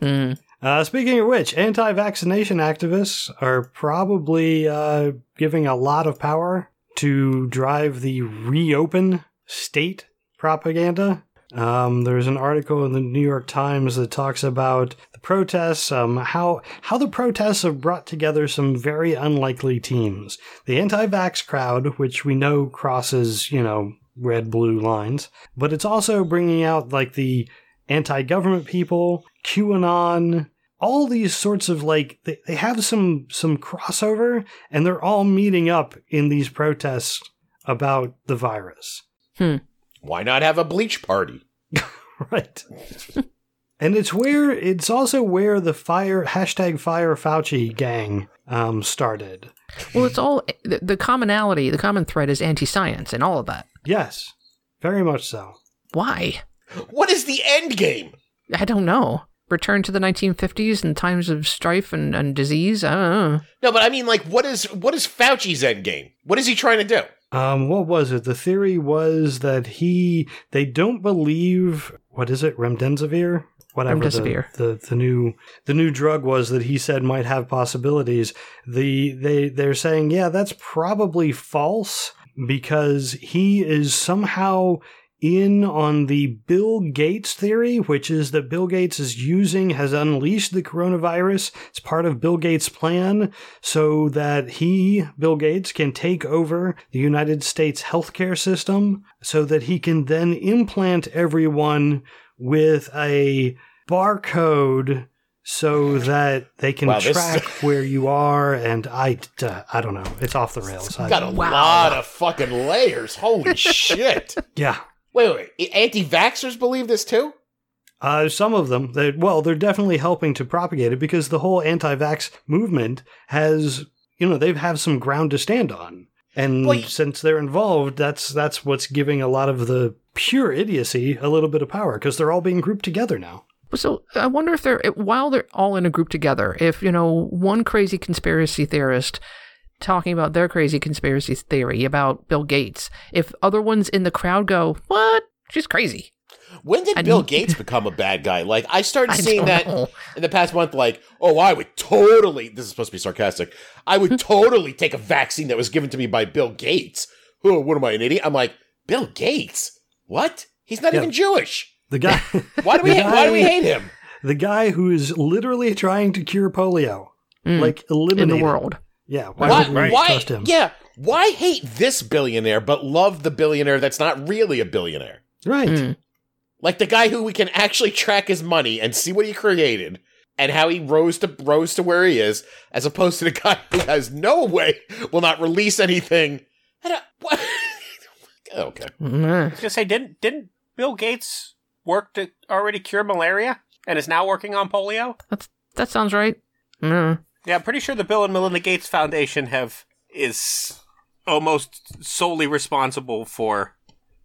Mm. Uh, speaking of which, anti vaccination activists are probably uh, giving a lot of power to drive the reopen state propaganda. Um, there's an article in the New York Times that talks about the protests, um, how how the protests have brought together some very unlikely teams. The anti-vax crowd, which we know crosses, you know, red blue lines, but it's also bringing out like the anti-government people, QAnon, all these sorts of like they, they have some some crossover, and they're all meeting up in these protests about the virus. Why not have a bleach party? Right. and it's where it's also where the fire hashtag fire Fauci gang um, started. Well, it's all the, the commonality, the common thread is anti-science and all of that. Yes, very much so. Why? What is the end game? I don't know. Return to the 1950s and times of strife and, and disease. I don't know. No, but I mean, like, what is what is Fauci's end game? What is he trying to do? Um, what was it? The theory was that he they don't believe what is it remdesivir whatever the, Remdesivir. the the new the new drug was that he said might have possibilities. The they they're saying yeah that's probably false because he is somehow in on the Bill Gates theory, which is that Bill Gates is using, has unleashed the coronavirus. It's part of Bill Gates' plan so that he, Bill Gates, can take over the United States healthcare system so that he can then implant everyone with a barcode so that they can Wow, this- track where you are. And I, uh, I don't know. It's off the rails. I- Got a Wow. lot of fucking layers. Holy shit! yeah. Wait, wait, wait. Anti-vaxxers believe this too? Uh, some of them, they, well, they're definitely helping to propagate it because the whole anti-vax movement has, you know, they have some ground to stand on, and Well, since they're involved, that's that's what's giving a lot of the pure idiocy a little bit of power because they're all being grouped together now. So I wonder if they're while they're all in a group together, if you know one crazy conspiracy theorist talking about their crazy conspiracy theory about Bill Gates, if other ones in the crowd go, "What? She's crazy." When did I Bill mean- Gates become a bad guy? Like, I started I seeing don't that know. in the past month. Like, oh, I would totally. This is supposed to be sarcastic. I would totally take a vaccine that was given to me by Bill Gates. Oh, what am I, an idiot? I'm like, Bill Gates? What? He's not Yeah. even Jewish. The guy, Why do we? The ha- why do we hate him? the guy who is literally trying to cure polio, Mm, like eliminate in the it. world. Yeah, why, Why? would we why trust him? Yeah. Why hate this billionaire but love the billionaire that's not really a billionaire? Right. Mm. Like the guy who we can actually track his money and see what he created and how he rose to rose to where he is, as opposed to the guy who has no way will not release anything. I don't, what? okay. Mm. I was gonna say, didn't didn't Bill Gates work to already cure malaria and is now working on polio? That sounds right. Mm. Yeah, I'm pretty sure the Bill and Melinda Gates Foundation have is almost solely responsible for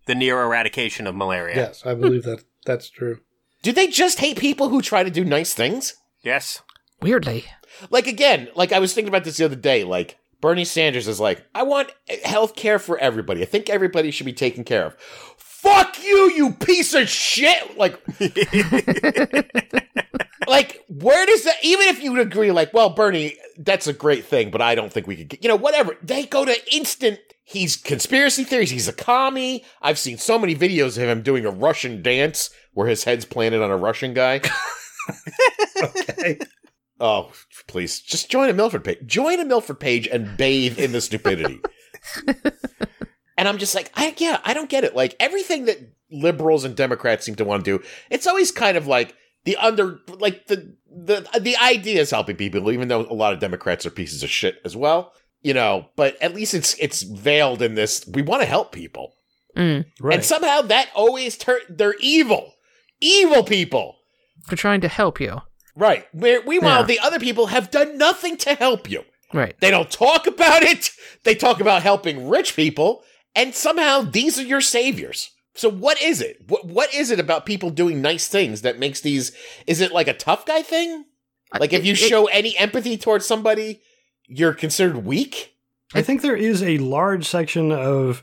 the near eradication of malaria. Yes, I believe that that's true. Do they just hate people who try to do nice things? Yes. Weirdly. Like again, like I was thinking about this the other day. Like Bernie Sanders is like, I want health care for everybody. I think everybody should be taken care of. Fuck you, you piece of shit! Like, like where does that? Even if you agree, like, well, Bernie, that's a great thing, but I don't think we could. Get, you know, whatever. They go to instant. He's conspiracy theories. He's a commie. I've seen so many videos of him doing a Russian dance where his head's planted on a Russian guy. Okay. Oh, please, just join a Milford page. Join a Milford page and bathe in the stupidity. and I'm just like, I yeah, I don't get it. Like everything that liberals and Democrats seem to want to do, it's always kind of like the under, like the the the idea is helping people, even though a lot of Democrats are pieces of shit as well. You know, but at least it's it's veiled in this. We want to help people, Mm. Right. and somehow that always turn. They're evil, evil people. They're trying to help you. Right. Where, meanwhile, Yeah. the other people have done nothing to help you. Right. They don't talk about it. They talk about helping rich people, and somehow these are your saviors. So what is it? What what is it about people doing nice things that makes these? Is it like a tough guy thing? Like if you It- it- show any empathy towards somebody, you're considered weak. I think there is a large section of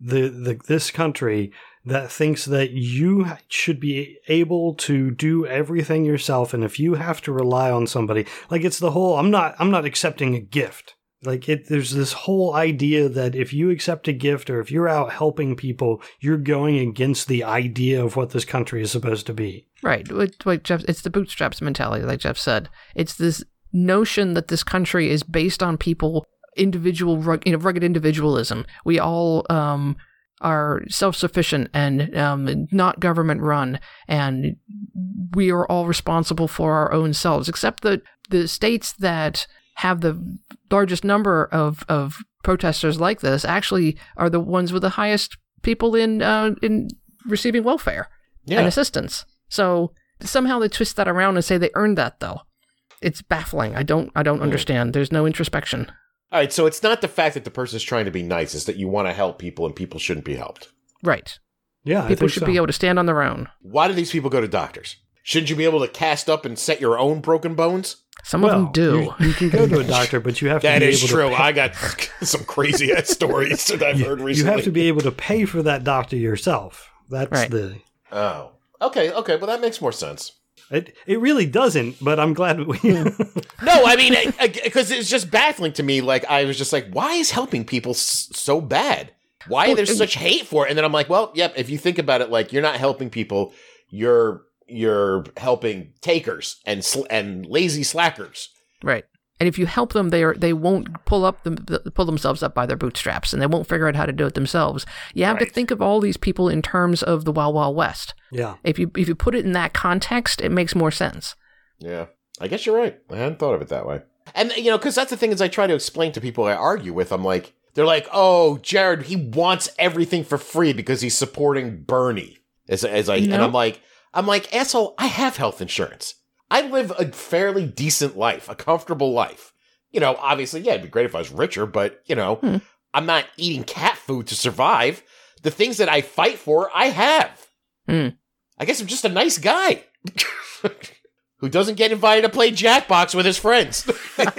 the, the this country that thinks that you should be able to do everything yourself and if you have to rely on somebody like it's the whole i'm not i'm not accepting a gift like it there's this whole idea that if you accept a gift or if you're out helping people you're going against the idea of what this country is supposed to be Right. Like, Jeff, it's the bootstraps mentality, like Jeff said. It's this notion that this country is based on people, individual, you know, rugged individualism. We all um, are self sufficient and um, not government run, and we are all responsible for our own selves, except the, the states that have the largest number of, of protesters like this actually are the ones with the highest people in uh, in receiving welfare and assistance. So somehow they twist that around and say they earned that though. It's baffling. I don't I don't Hmm. understand. There's no introspection. All right, so it's not the fact that the person is trying to be nice; it's that you want to help people, and people shouldn't be helped. Right. yeah I People think should so. be able to stand on their own. Why do these people go to doctors? Shouldn't you be able to cast up and set your own broken bones? Some of them do. You, you can go to a doctor, but you have to That be is able true. to pay, I got some crazy ass stories that I've heard recently. you have to be able to pay for that doctor yourself. That's Right. the Oh, okay, okay. Well, that makes more sense. it. It really doesn't, but I'm glad we. No, I mean, because it's just baffling to me. Like, I was just like, why is helping people s- so bad? Why Well, there's such hate for it? And then I'm like, well, yep. If you think about it, like, you're not helping people. You're you're helping takers and sl- and lazy slackers. Right. And if you help them, they are they won't pull up them pull themselves up by their bootstraps, and they won't figure out how to do it themselves. You have to think of all these people in terms of the Wild Wild West. yeah. If you if you put it in that context, it makes more sense. Yeah, I guess you're right. I hadn't thought of it that way. And you know, because that's the thing is, I try to explain to people I argue with. I'm like, they're like, "Oh, Jared, he wants everything for free because he's supporting Bernie." As as I and I'm like, I'm like, asshole. I have health insurance. I live a fairly decent life, a comfortable life. You know, obviously, yeah, it'd be great if I was richer, but you know, Hmm. I'm not eating cat food to survive. The things that I fight for, I have. Hmm. I guess I'm just a nice guy. Who doesn't get invited to play Jackbox with his friends?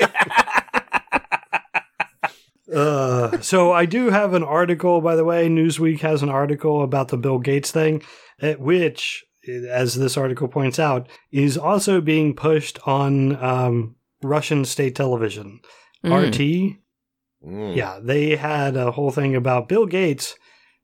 Uh, so I do have an article, by the way. Newsweek has an article about the Bill Gates thing, at which, as this article points out, is also being pushed on um, Russian state television. Mm. RT, Mm. yeah, they had a whole thing about Bill Gates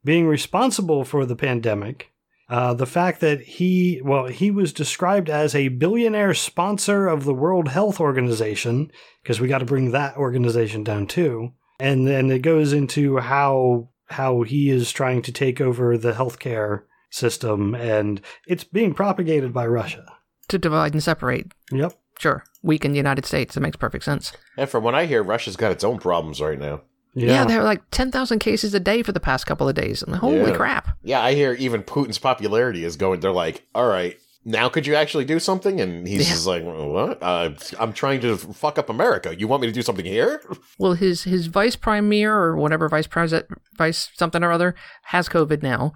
being responsible for the pandemic. Uh, the fact that he, well, he was described as a billionaire sponsor of the World Health Organization, because we got to bring that organization down too. And then it goes into how how he is trying to take over the healthcare system, and it's being propagated by Russia. To divide and separate. Yep. Sure. Weaken the United States. It makes perfect sense. And from what I hear, Russia's got its own problems right now. Yeah, there are like 10,000 cases a day for the past couple of days. And holy Yeah. crap. Yeah, I hear even Putin's popularity is going. They're like, all right, now could you actually do something? And he's Yeah. just like, what? Uh, I'm trying to fuck up America. You want me to do something here? Well, his his vice premier or whatever vice president, vice something or other has COVID now,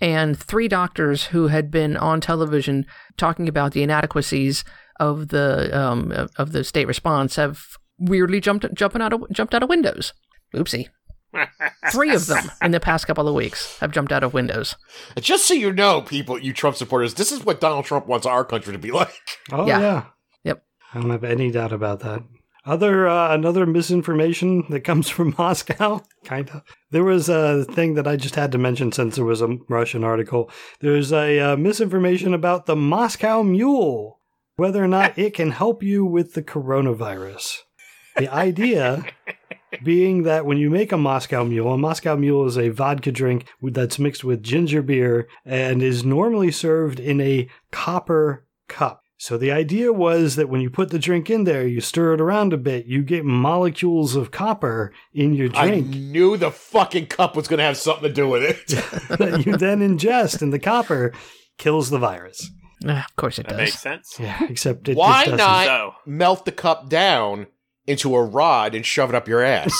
and three doctors who had been on television talking about the inadequacies of the um of- of the state response have weirdly jumped jumping out of jumped out of windows. Oopsie. Three of them in the past couple of weeks have jumped out of windows. Just so you know, people, you Trump supporters, this is what Donald Trump wants our country to be like. Oh Yeah. yeah. Yep. I don't have any doubt about that. Other uh, another misinformation that comes from Moscow, kind of. There was a thing that I just had to mention since there was a Russian article. There's a uh, misinformation about the Moscow Mule, whether or not it can help you with the coronavirus. The idea being that when you make a Moscow Mule, a Moscow Mule is a vodka drink that's mixed with ginger beer and is normally served in a copper cup. So the idea was that when you put the drink in there, you stir it around a bit, you get molecules of copper in your drink. I knew the fucking cup was going to have something to do with it. that you then ingest, and the copper kills the virus. Ah, of course it That does. makes sense. Yeah, except it Why just doesn't. So, Melt the cup down into a rod and shove it up your ass.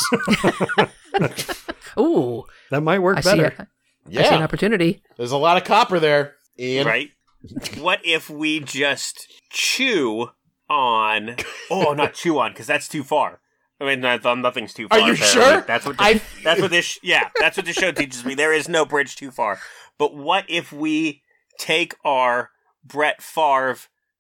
Ooh, That might work I see, a, better. I see an yeah, opportunity. there's a lot of copper there. Ian. right? What if we just chew on? Oh, not chew on because that's too far. I mean, um, nothing's too far. Are you apparently. sure? That's what. I- This, that's what this. Yeah, that's what this show teaches me. There is no bridge too far. but what if we take our Brett Favre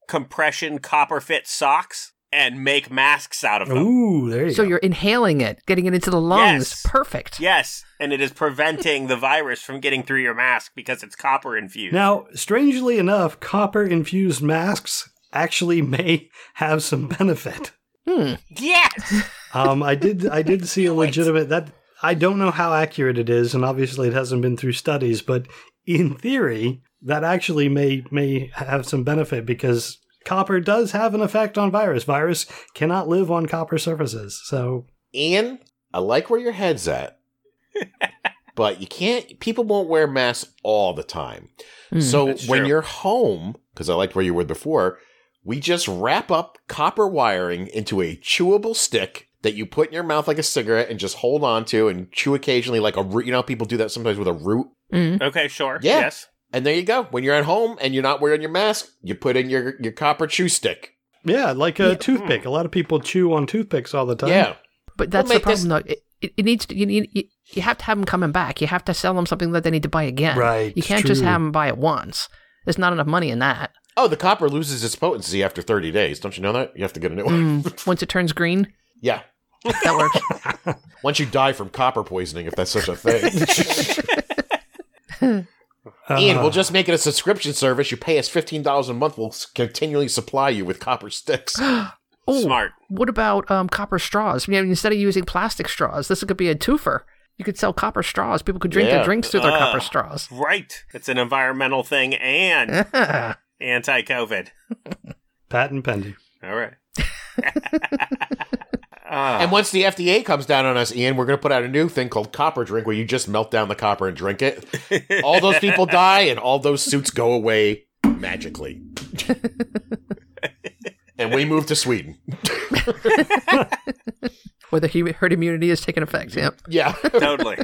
compression copper fit socks and make masks out of them? Ooh, there you So go. you're inhaling it, getting it into the lungs. Yes. Perfect. Yes, and it is preventing the virus from getting through your mask because it's copper infused. Now, strangely enough, copper infused masks actually may have some benefit. Hmm. yes. Um, I did I did see a legitimate that I don't know how accurate it is, and obviously it hasn't been through studies, but in theory, that actually may may have some benefit because copper does have an effect on virus. Virus cannot live on copper surfaces. So Ian, I like where your head's at. but you can't people won't wear masks all the time. Hmm. So when true. you're home, because I liked where you were before, we just wrap up copper wiring into a chewable stick that you put in your mouth like a cigarette and just hold on to and chew occasionally like a root. You know, how people do that sometimes with a root. Mm. Okay, sure. Yeah. Yes. And there you go. When you're at home and you're not wearing your mask, you put in your your copper chew stick. yeah, like a toothpick. A lot of people chew on toothpicks all the time. Yeah. But that's We'll the make this- problem, though. It, it, it needs to. You, need, you, you have to have them coming back. You have to sell them something that they need to buy again. Right, You can't just have them buy it once. There's not enough money in that. Oh, the copper loses its potency after 30 days. Don't you know that? You have to get a new one. Mm. Once it turns green, Yeah. that works. Once you die from copper poisoning, if that's such a thing. Uh, Ian, we'll just make it a subscription service. You pay us $15 a month. We'll continually supply you with copper sticks. Oh, Smart. What about um, copper straws? I mean, instead of using plastic straws, this could be a twofer. You could sell copper straws. People could drink Yeah. their drinks through their copper straws. Right. It's an environmental thing and anti COVID. patent pending. All right. Ah. And once the FDA comes down on us, Ian, we're going to put out a new thing called Copper Drink where you just melt down the copper and drink it. all those people die and all those suits go away magically. and we move to Sweden. Where the hu- herd immunity is taking effect. Yep. Yeah. totally.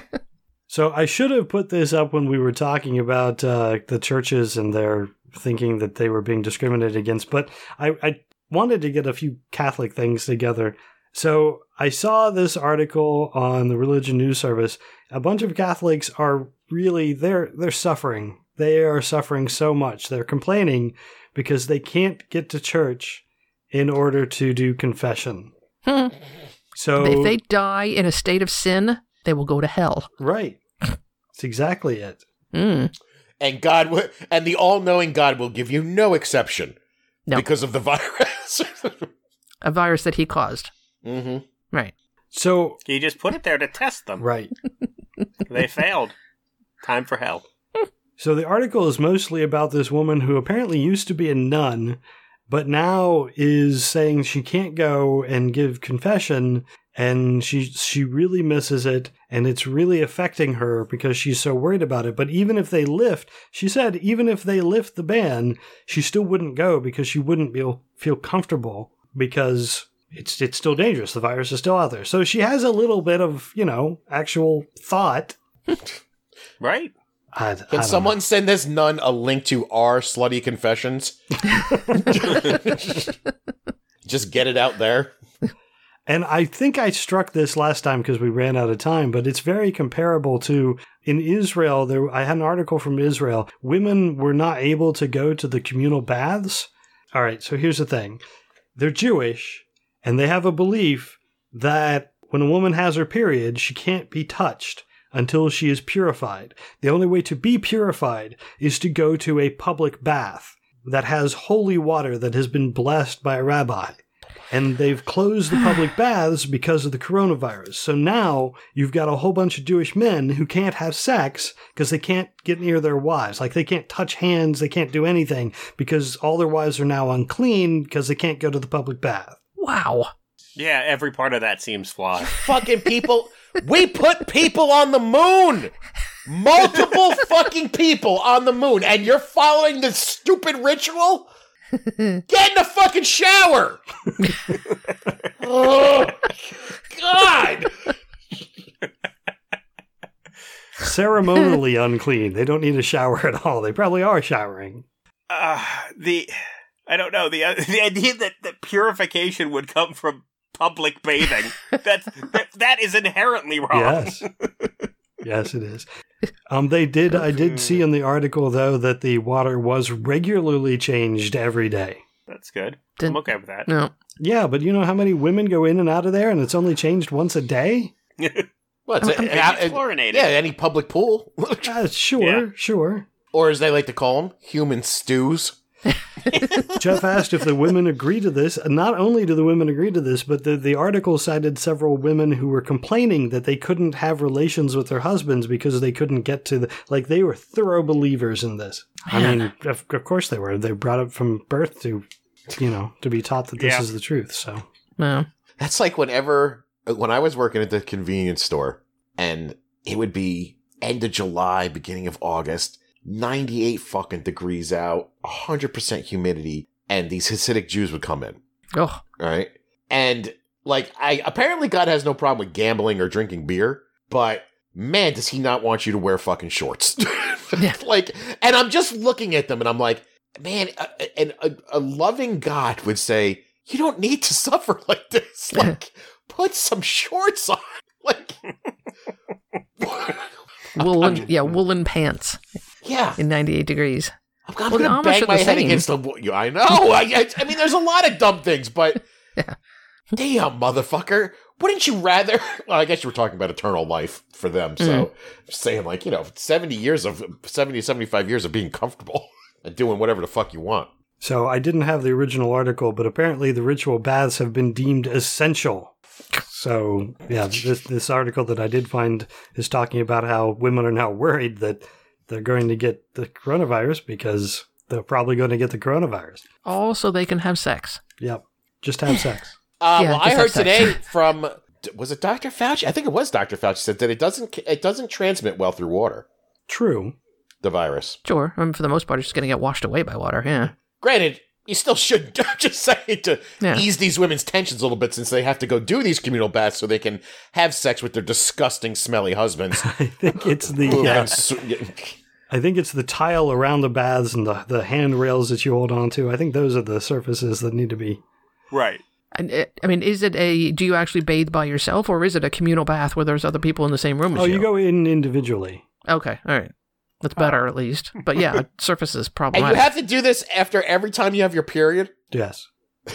So I should have put this up when we were talking about uh, the churches and their thinking that they were being discriminated against, but I, I wanted to get a few Catholic things together. So I saw this article on the Religion News Service. A bunch of Catholics are really they're they're suffering. They are suffering so much. They're complaining because they can't get to church in order to do confession. Hmm. So If they die in a state of sin, they will go to hell. right, that's exactly it. Mm. and God will, and the all-knowing God will give you no exception No. because of the virus. A virus that he caused. Hmm Right. So You just put it there to test them. right. They failed. Time for hell. So the article is mostly about this woman who apparently used to be a nun, but now is saying she can't go and give confession and she she really misses it and it's really affecting her because she's so worried about it. But even if they lift, she said even if they lift the ban, she still wouldn't go because she wouldn't feel feel comfortable because it's it's still dangerous. The virus is still out there. So she has a little bit of, you know, actual thought. Right? I, I Can don't someone send this nun a link to our slutty confessions? Just get it out there. And I think I struck this last time because we ran out of time, but it's very comparable to in Israel. There, I had an article from Israel. Women were not able to go to the communal baths. All right, so here's the thing: they're Jewish, and they have a belief that when a woman has her period, she can't be touched until she is purified. The only way to be purified is to go to a public bath that has holy water that has been blessed by a rabbi and they've closed the public baths because of the coronavirus. So now you've got a whole bunch of Jewish men who can't have sex because they can't get near their wives. Like they can't touch hands, they can't do anything because all their wives are now unclean because they can't go to the public bath. Wow. Yeah, every part of that seems flawed. Fucking people. We put people on the moon. Multiple fucking people on the moon, and you're following this stupid ritual? Get in the fucking shower. oh, God. Ceremonially unclean. They don't need a shower at all. They probably are showering. Uh, the I don't know the uh, the idea that, that purification would come from public bathing that's that, that is inherently wrong. Yes. yes, it is. Um, they did. I did see in the article though that the water was regularly changed every day. That's good. Didn't- I'm okay with that. No. Yeah, but you know how many women go in and out of there, and it's only changed once a day. Well, it's, Maybe uh, it's chlorinated. yeah, any public pool, Uh, sure, Yeah. sure. or as they like to call them, human stews. Jeff asked if the women agree to this. And Not only do the women agree to this, but the, the article cited several women who were complaining that they couldn't have relations with their husbands because they couldn't get to the. Like, they were thorough believers in this. I Man. mean, of, of course they were. They brought it from birth to, you know, to be taught that this Yeah. is the truth. So, No. That's like whenever when I was working at the convenience store, and it would be end of July, beginning of August, ninety eight fucking degrees out, hundred percent humidity, and these Hasidic Jews would come in. Oh, Right? And like I apparently God has no problem with gambling or drinking beer, but man, does he not want you to wear fucking shorts. Like and I'm just looking at them and I'm like, man, a, and a, a loving God would say, you don't need to suffer like this. Like put some shorts on. Like woolen. Yeah, woolen pants yeah, in 98 degrees. I'm, I'm Well, the gonna Amish bang are my head same. against the wall. I know. I, I, I mean, there's a lot of dumb things, but Yeah. damn, motherfucker, wouldn't you rather? Well, I guess you were talking about eternal life for them, so just saying like you know, 70 years of 70 75 years of being comfortable and doing whatever the fuck you want. so I didn't have the original article, but apparently the ritual baths have been deemed essential. So, yeah, this, this article that I did find is talking about how women are now worried that they're going to get the coronavirus because they're probably going to get the coronavirus. All so they can have sex. Yep. Just have sex. Uh, Yeah, well, I heard today from was it Dr. Fauci? I think it was Dr. Fauci said that it doesn't it doesn't transmit well through water. True. The virus. Sure. I mean, for the most part, it's just going to get washed away by water. Yeah. Granted, you still should just say to Yeah. ease these women's tensions a little bit since they have to go do these communal baths so they can have sex with their disgusting, smelly husbands. I think it's the Who uh, I think it's the tile around the baths and the, the handrails that you hold on to. I think those are the surfaces that need to be. Right. And it, I mean, is it a? Do you actually bathe by yourself, or is it a communal bath where there's other people in the same room as Oh, you? you go in individually. Okay, all right, that's better at least. But yeah, surface is and you have to do this after every time you have your period? Yes.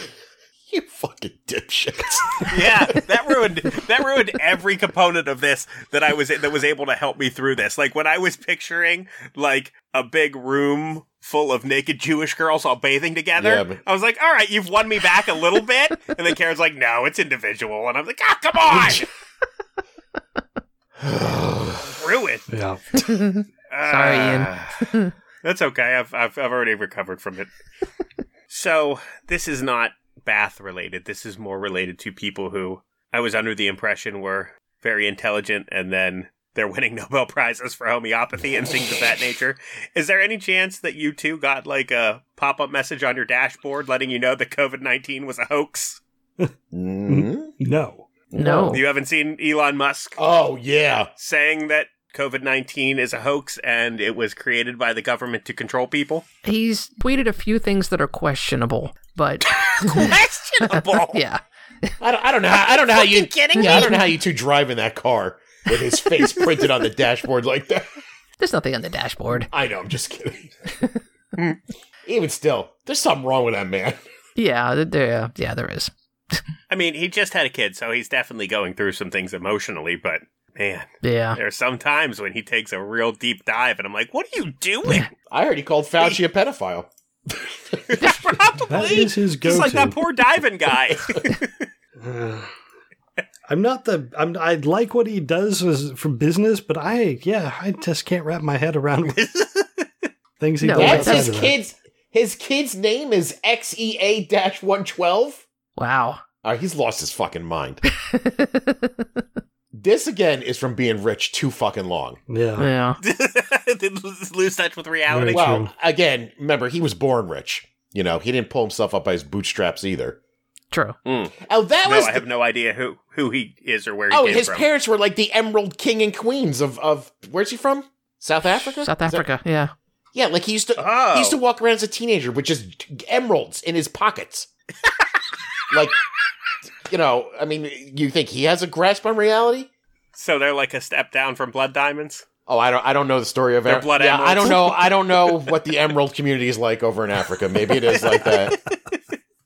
You fucking dipshits. Yeah, that ruined that ruined every component of this that I was that was able to help me through this. Like when I was picturing like a big room full of naked Jewish girls all bathing together, Yeah, but- I was like, "All right, you've won me back a little bit." And then Karen's like, "No, it's individual," and I'm like, "Ah, come on!" Ruined. Yeah. Sorry, Ah. That's okay. I've, I've I've already recovered from it. so this is not bath related. This is more related to people who I was under the impression were very intelligent, and then they're winning Nobel prizes for homeopathy and things of that nature. Is there any chance that you two got like a pop up message on your dashboard letting you know that COVID nineteen was a hoax? Mhm. No. No. You haven't seen Elon Musk Oh, yeah. saying that COVID 19 is a hoax and it was created by the government to control people? He's tweeted a few things that are questionable, but Questionable. yeah, I don't, I don't know. How, I don't know how you. Fucking kidding yeah, I don't know how you two drive in that car with his face printed on the dashboard like that. there's nothing on the dashboard. I know. I'm just kidding. Even still, there's something wrong with that man. Yeah, there, yeah, there is. I mean, he just had a kid, so he's definitely going through some things emotionally, but man, Yeah, there are some times when he takes a real deep dive, and I'm like, what are you doing? I heard he called Fauci a pedophile. Probably. That is his He's like that poor diving guy. Uh, I'm not the. I'm. I like what he does as, for business, but I, yeah, I just can't wrap my head around things he No, does That's his kid's. His kid's name is XEA 112. wow. Uh, he's lost his fucking mind. This again is from being rich too fucking long. Yeah. yeah, lose lose touch with reality. Very Well, true. again, remember he was born rich. You know, he didn't pull himself up by his bootstraps either. true. Mm. Oh, that No, was. I have no idea who, who he is or where he oh, came his from. parents were like the Emerald King and Queens of of. Where's he from? South Africa. South Is that- Africa. Yeah, yeah, like he used to. Oh. He used to walk around as a teenager with just emeralds in his pockets. like, you know, I mean, you think he has a grasp on reality? So they're like a step down from Blood Diamonds? Oh, I don't. I don't know the story of They're blood Yeah, I don't know. I don't know what the emerald community is like over in Africa. Maybe it is like that.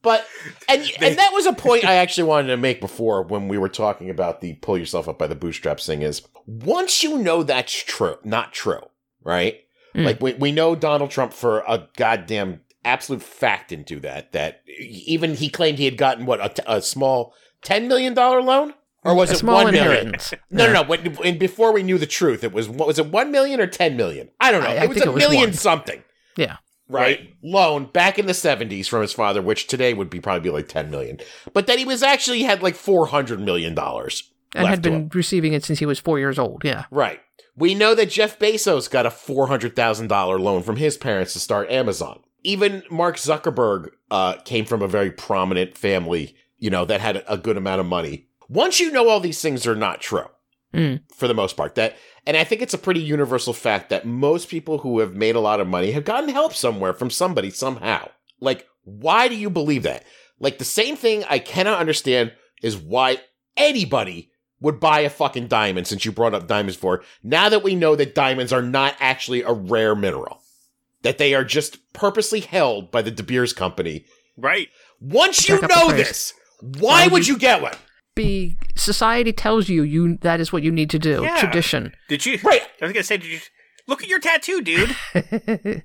But and and that was a point I actually wanted to make before when we were talking about the pull yourself up by the bootstraps thing. Is once you know that's true, not true, right? Mm. Like we we know Donald Trump for a goddamn absolute fact into that. That even he claimed he had gotten what a, t- a small ten million dollar loan. Or was a it small one million? inheritance. No, no, no. When, when before we knew the truth, it was what was it? One million or ten million? I don't know. I- I it was think a it was million one. something, Yeah. right? Loan back in the seventies from his father, which today would be probably be like ten million. But then he was actually had like four hundred million dollars And left had to been receiving it since he was four years old. Yeah. Right. We know that Jeff Bezos got a four hundred thousand dollar loan from his parents to start Amazon. Even Mark Zuckerberg uh, came from a very prominent family, you know, that had a, good amount of money. Once you know all these things are not true, Mm. for the most part, that, and I think it's a pretty universal fact that most people who have made a lot of money have gotten help somewhere from somebody somehow. Like, why do you believe that? Like, the same thing I cannot understand is why anybody would buy a fucking diamond since you brought up diamonds for now that we know that diamonds are not actually a rare mineral that they are just purposely held by the De Beers company Right. once you Jack up know this why, would would you- you get one Be society tells you you that is what you need to do. Yeah. Tradition. Did you? right I was gonna say, did you look at your tattoo, dude?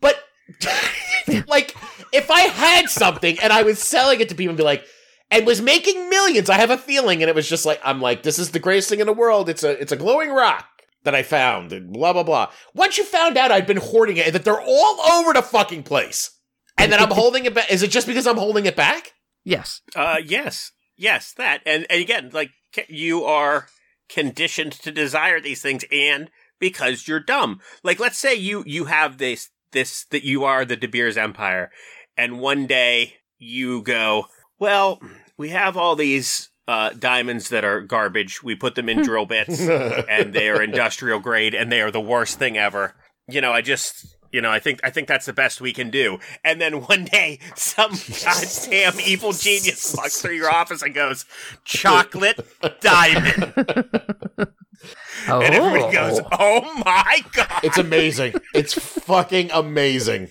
but like if i had something and i was selling it to people and be like and was making millions i have a feeling and it was just like i'm like this is the greatest thing in the world it's a it's a glowing rock that i found and blah blah blah once you found out i'd been hoarding it and that they're all over the fucking place and that i'm holding it back is it just because i'm holding it back yes. Uh, yes, yes, that, and and again, like you are conditioned to desire these things, and because you're dumb. Like, let's say you you have this this that you are the De Beers Empire, and one day you go, well, we have all these uh, diamonds that are garbage. We put them in drill bits, and they are industrial grade, and they are the worst thing ever. You know, I just. You know, I think I think that's the best we can do. And then one day, some goddamn evil genius walks through your office and goes, "Chocolate diamond," Oh. and everybody goes, "Oh my god!" it's amazing it's fucking amazing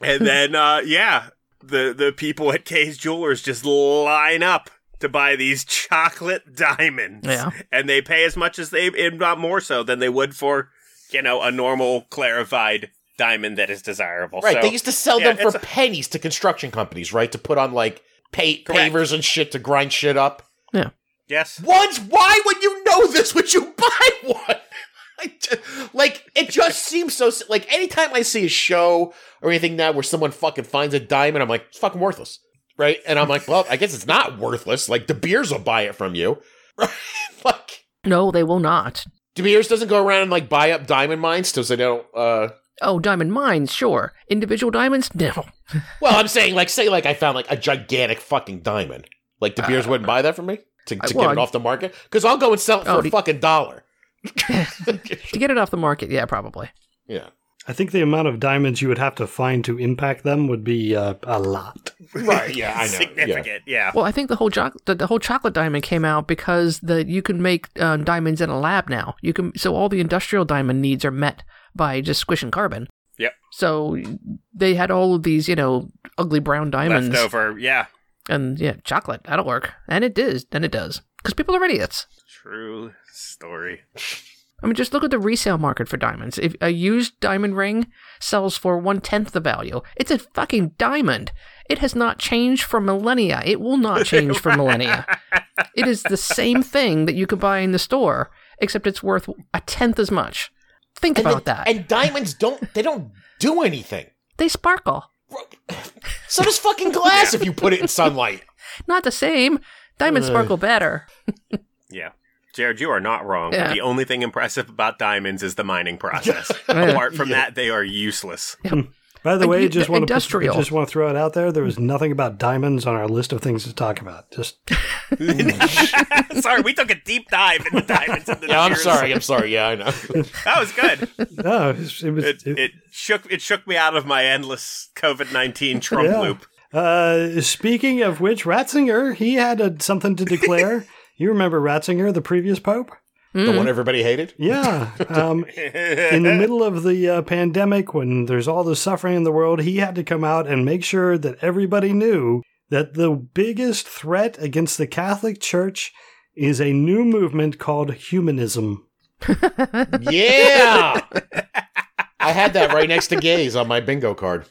And then, uh, yeah, the the people at Kay's Jewelers just line up to buy these chocolate diamonds. Yeah. and they pay as much as they, if not more so, than they would for, you know, a normal clarified diamond that is desirable. Right. So, they used to sell yeah, them for a- pennies to construction companies, right? To put on like pa- Correct. pavers and shit to grind shit up. Yeah. Yes, Once, why would you know this? Would you buy one? I like it just seems so. Like anytime I see a show or anything now where someone fucking finds a diamond, I'm like, it's fucking worthless, right? And I'm like, well, I guess it's not worthless. Like De Beers will buy it from you, right? like No, they will not. De Beers doesn't go around and like buy up diamond mines so they don't. uh Oh, diamond mines, sure. Individual diamonds, no. Well, I'm saying, like, say, like, I found like a gigantic fucking diamond. Like, De Beers wouldn't buy that from me to, to Uh, well, get it off the market because I'll go and sell it for Oh, a fucking dollar. To get it off the market, yeah, probably. Yeah, I think the amount of diamonds you would have to find to impact them would be uh, a lot. right. Yeah, I know. significant. Yeah. Well, I think the whole choc- the, the whole chocolate diamond came out because the you can make uh, diamonds in a lab now. You can so all the industrial diamond needs are met by just squishing carbon. Yep. So they had all of these, you know, ugly brown diamonds, Leftover. Yeah. and yeah, chocolate that'll work, and it does, and it does, because people are idiots. True story. I mean, just look at the resale market for diamonds. If a used diamond ring sells for one tenth the value, it's a fucking diamond. It has not changed for millennia. It will not change for millennia. It is the same thing that you could buy in the store, except it's worth a tenth as much. Think And, about then- that. and diamonds don't, they don't do anything. they sparkle. So does fucking glass if you put it in sunlight. Not the same. Diamonds sparkle better. Yeah. Jared, you are not wrong. Yeah. The only thing impressive about diamonds is the mining process. Apart from that, they are useless. By the Like, way, you- just want to just want to throw it out there. There was nothing about diamonds on our list of things to talk about. Just sorry, we took a deep dive into diamonds. And the Yeah, I'm sorry. I'm sorry. Yeah, I know. That was good. no, it was. It was It, it- it shook it shook me out of my endless COVID nineteen Trump Yeah. loop. Uh, speaking of which, Ratzinger, he had a, something to declare. You remember Ratzinger, the previous pope? The Mm. one everybody hated? Yeah. Um, in the middle of the uh, pandemic, when there's all the suffering in the world, he had to come out and make sure that everybody knew that the biggest threat against the Catholic Church is a new movement called humanism. Yeah. I had that right next to gays on my bingo card.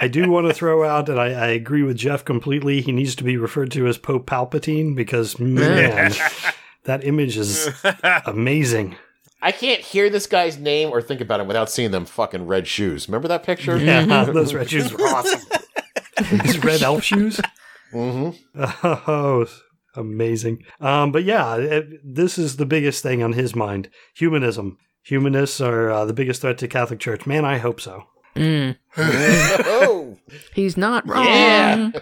I do want to throw out, and I, I agree with Jeff completely, he needs to be referred to as Pope Palpatine because, man, that image is amazing. I can't hear this guy's name or think about him without seeing them fucking red shoes. Remember that picture? Yeah, those red shoes were awesome. His red elf shoes? Mm-hmm. Oh, amazing. Um, but yeah, it, this is the biggest thing on his mind humanism. Humanists are uh, the biggest threat to Catholic Church. Man, I hope so. Mm. oh, He's not wrong. Yeah.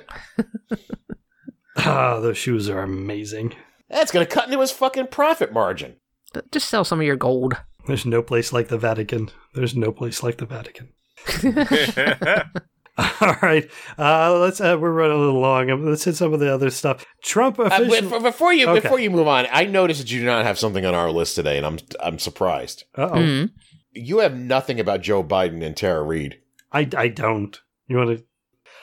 Ah, those shoes are amazing. that's gonna cut into his fucking profit margin. Just sell some of your gold. There's no place like the Vatican. There's no place like the Vatican. All right, uh, let's. Uh, we're running a little long. Um, Let's hit some of the other stuff. Trump Uh, officially. but before you Okay. before you move on, I noticed that you do not have something on our list today, and I'm I'm surprised. Uh oh, Mm. You have nothing about Joe Biden and Tara Reade. I I don't. You want to?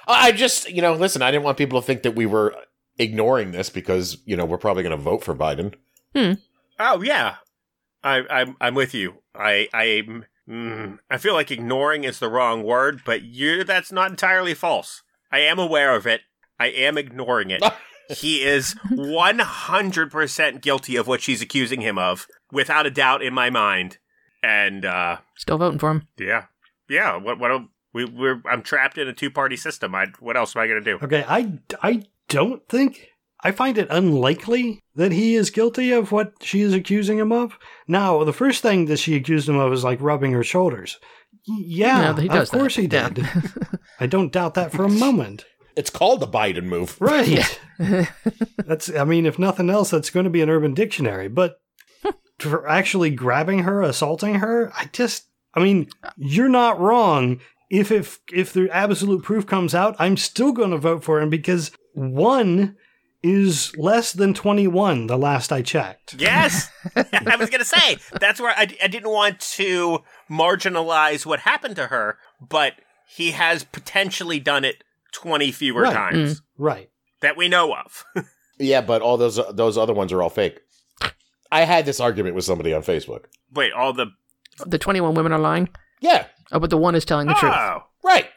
I just you know listen. I didn't want people to think that we were ignoring this because you know we're probably going to vote for Biden. Hmm. oh yeah, I, I'm I'm with you. I I'm mm, I feel like ignoring is the wrong word, but you that's not entirely false. I am aware of it. I am ignoring it. he is 100% guilty of what she's accusing him of, without a doubt in my mind. And uh Still voting for him. yeah, yeah. What what a- we we're I'm trapped in a two party system. I what else am I gonna do? Okay, I I don't think. I find it unlikely that he is guilty of what she is accusing him of. Now, the first thing that she accused him of is like rubbing her shoulders. Yeah, Yeah, he does of course that. he Yeah. did. I don't doubt that for a moment. It's called the Biden move. Right. that's I mean, if nothing else, that's going to be an urban dictionary. But for actually grabbing her, assaulting her, I just I mean, you're not wrong. If if if the absolute proof comes out, I'm still going to vote for him because one is less than 21 the last I checked. Yes, I was gonna say that's where I, I didn't want to marginalize what happened to her, but he has potentially done it twenty fewer Right. times Right. that we know of. Yeah, but all those those other ones are all fake. I had this argument with somebody on Facebook. Wait, all the the 21 women are lying. Yeah, Oh, but the one is telling the truth. oh, right.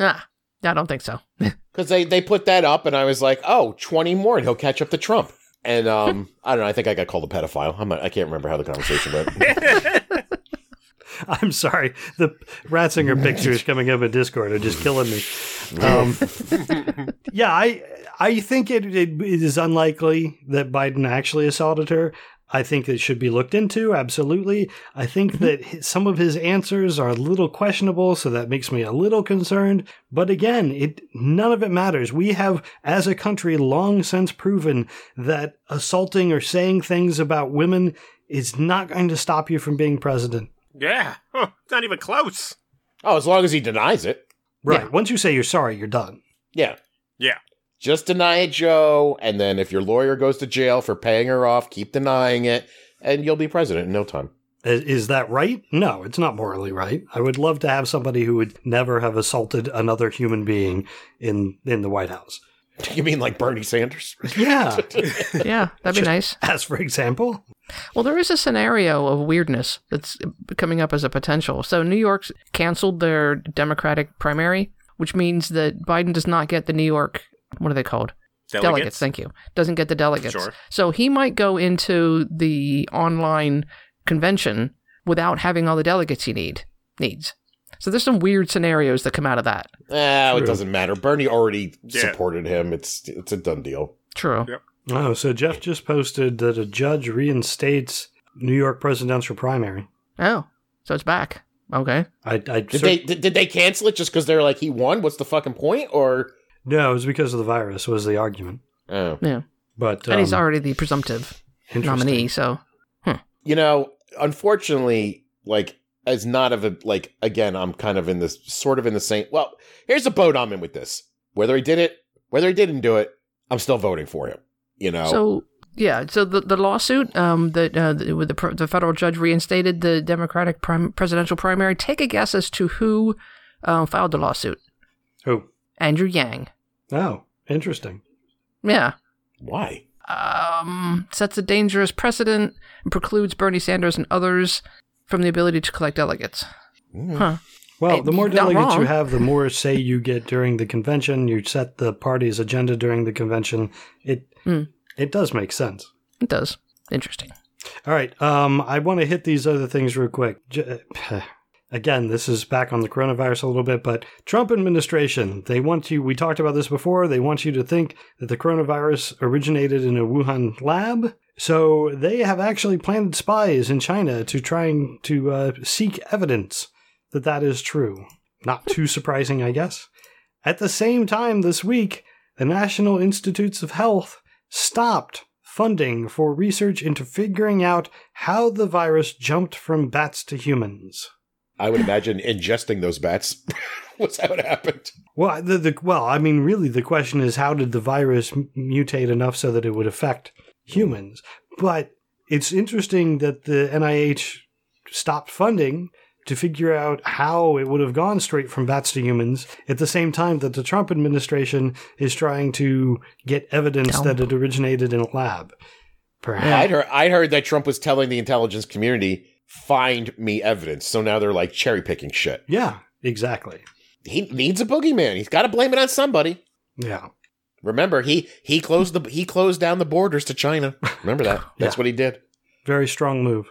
Ah, I don't think so. Because they, they put that up, and I was like, oh, 20 more, and he'll catch up to Trump. And um, I don't know. I think I got called a pedophile. I'm not, I can't remember how the conversation went. I'm sorry. The Ratzinger pictures coming up in Discord are just killing me. Um, yeah, I I think it, it, it is unlikely that Biden actually assaulted her. I think it should be looked into. Absolutely. I think mm-hmm. that some of his answers are a little questionable, so that makes me a little concerned. But again, it none of it matters. We have, as a country, long since proven that assaulting or saying things about women is not going to stop you from being president. yeah, huh, not even close. oh, as long as he denies it. Right. Yeah. Once you say you're sorry, you're done. Yeah. Yeah. Just deny it, Joe. And then if your lawyer goes to jail for paying her off, keep denying it, and you'll be president in no time. Is, is that right? No, it's not morally right. I would love to have somebody who would never have assaulted another human being in in the White House. You mean like Bernie Sanders? Yeah. Yeah, that'd be nice. As for example, Well, there is a scenario of weirdness that's coming up as a potential. So, New York's canceled their Democratic primary, which means that Biden does not get the New York, what are they called? Delegates. Thank you. Doesn't get the delegates. Sure. So, he might go into the online convention without having all the delegates he need needs. So, there's some weird scenarios that come out of that. Ah, it doesn't matter. Bernie already Yeah. supported him. It's it's a done deal. True. Yep. oh, so Jeff just posted that a judge reinstates New York presidential primary. Oh, so it's back. Okay. I, I Did they did, did they cancel it just because they're like he won? What's the fucking point? Or no, it was because of the virus was the argument. oh. Yeah. But and he's um, already the presumptive nominee, so you know, unfortunately, like as not of a like again, I'm kind of in this sort of in the same. Well, here's the boat I'm in with this. Whether he did it, whether he didn't do it, I'm still voting for him. You know, So Yeah, so the the lawsuit um, that uh, the, with the, the federal judge reinstated the Democratic prim- presidential primary. Take a guess as to who uh, filed the lawsuit. Oh, Andrew Yang. oh, interesting. Yeah. Why? Um, sets a dangerous precedent and precludes Bernie Sanders and others from the ability to collect delegates. Huh. Well, the more delegates you have, the more say you get during the convention. You set the party's agenda during the convention. It Hmm. it does make sense. It does. Interesting. All right. Um, I want to hit these other things real quick. Again, this is back on the coronavirus a little bit, but Trump administration, they want you, we talked about this before, they want you to think that the coronavirus originated in a Wuhan lab. So they have actually planted spies in China to try and to uh, seek evidence that that is true. Not too surprising, I guess. At the same time this week, the National Institutes of Health stopped funding for research into figuring out how the virus jumped from bats to humans. I would imagine ingesting those bats was how it happened. Well, the, the well, I mean, really, the question is how did the virus mutate enough so that it would affect humans? But it's interesting that the NIH stopped funding to figure out how it would have gone straight from bats to humans at the same time that the Trump administration is trying to get evidence Dump. that it originated in a lab. Perhaps. I'd heard, I'd heard that Trump was telling the intelligence community, find me evidence. So now they're like cherry picking shit. Yeah, exactly. He needs a boogeyman. He's got to blame it on somebody. Yeah. Remember, he he closed the he closed down the borders to China. Remember that? That's Yeah. what he did. Very strong move.